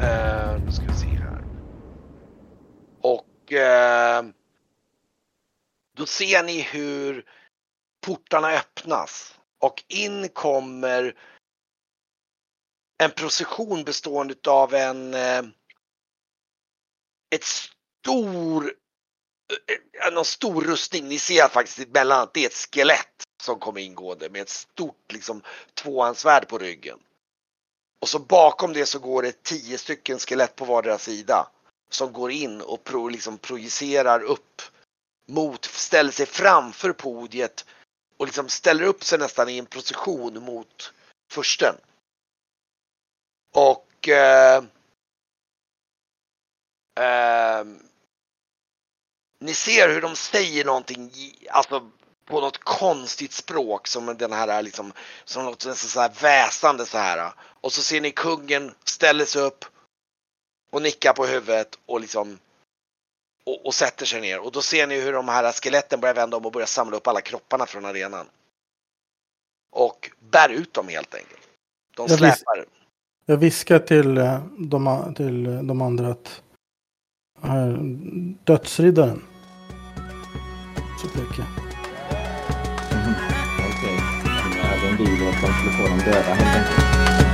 Eh, nu ska vi se här. Och eh, då ser ni hur portarna öppnas och in kommer en procession bestående av en eh, ett stor eh, eh, en stor rustning. Ni ser faktiskt emellan att det är ett skelett som kommer ingående med ett stort liksom tvåhandsvärd på ryggen. Och så bakom det så går det tio stycken skelett på vardera sida. Som går in och pro, liksom projicerar upp mot, ställer sig framför podiet och liksom ställer upp sig nästan i en procession mot försten. Och eh, eh, ni ser hur de säger någonting, alltså på något konstigt språk som den här liksom, som något så här väsande så här. Och så ser ni kungen ställer sig upp och nickar på huvudet och liksom och, och, sätter sig ner och då ser ni hur de här skeletten börjar vända om och börjar samla upp alla kropparna från arenan. Och bär ut dem helt enkelt. De släpar. Jag, vis jag viskar till eh, de, till de andra att dödsriddaren. Så pekar jag. Mm. bil och att de skulle få dem döda helt enkelt.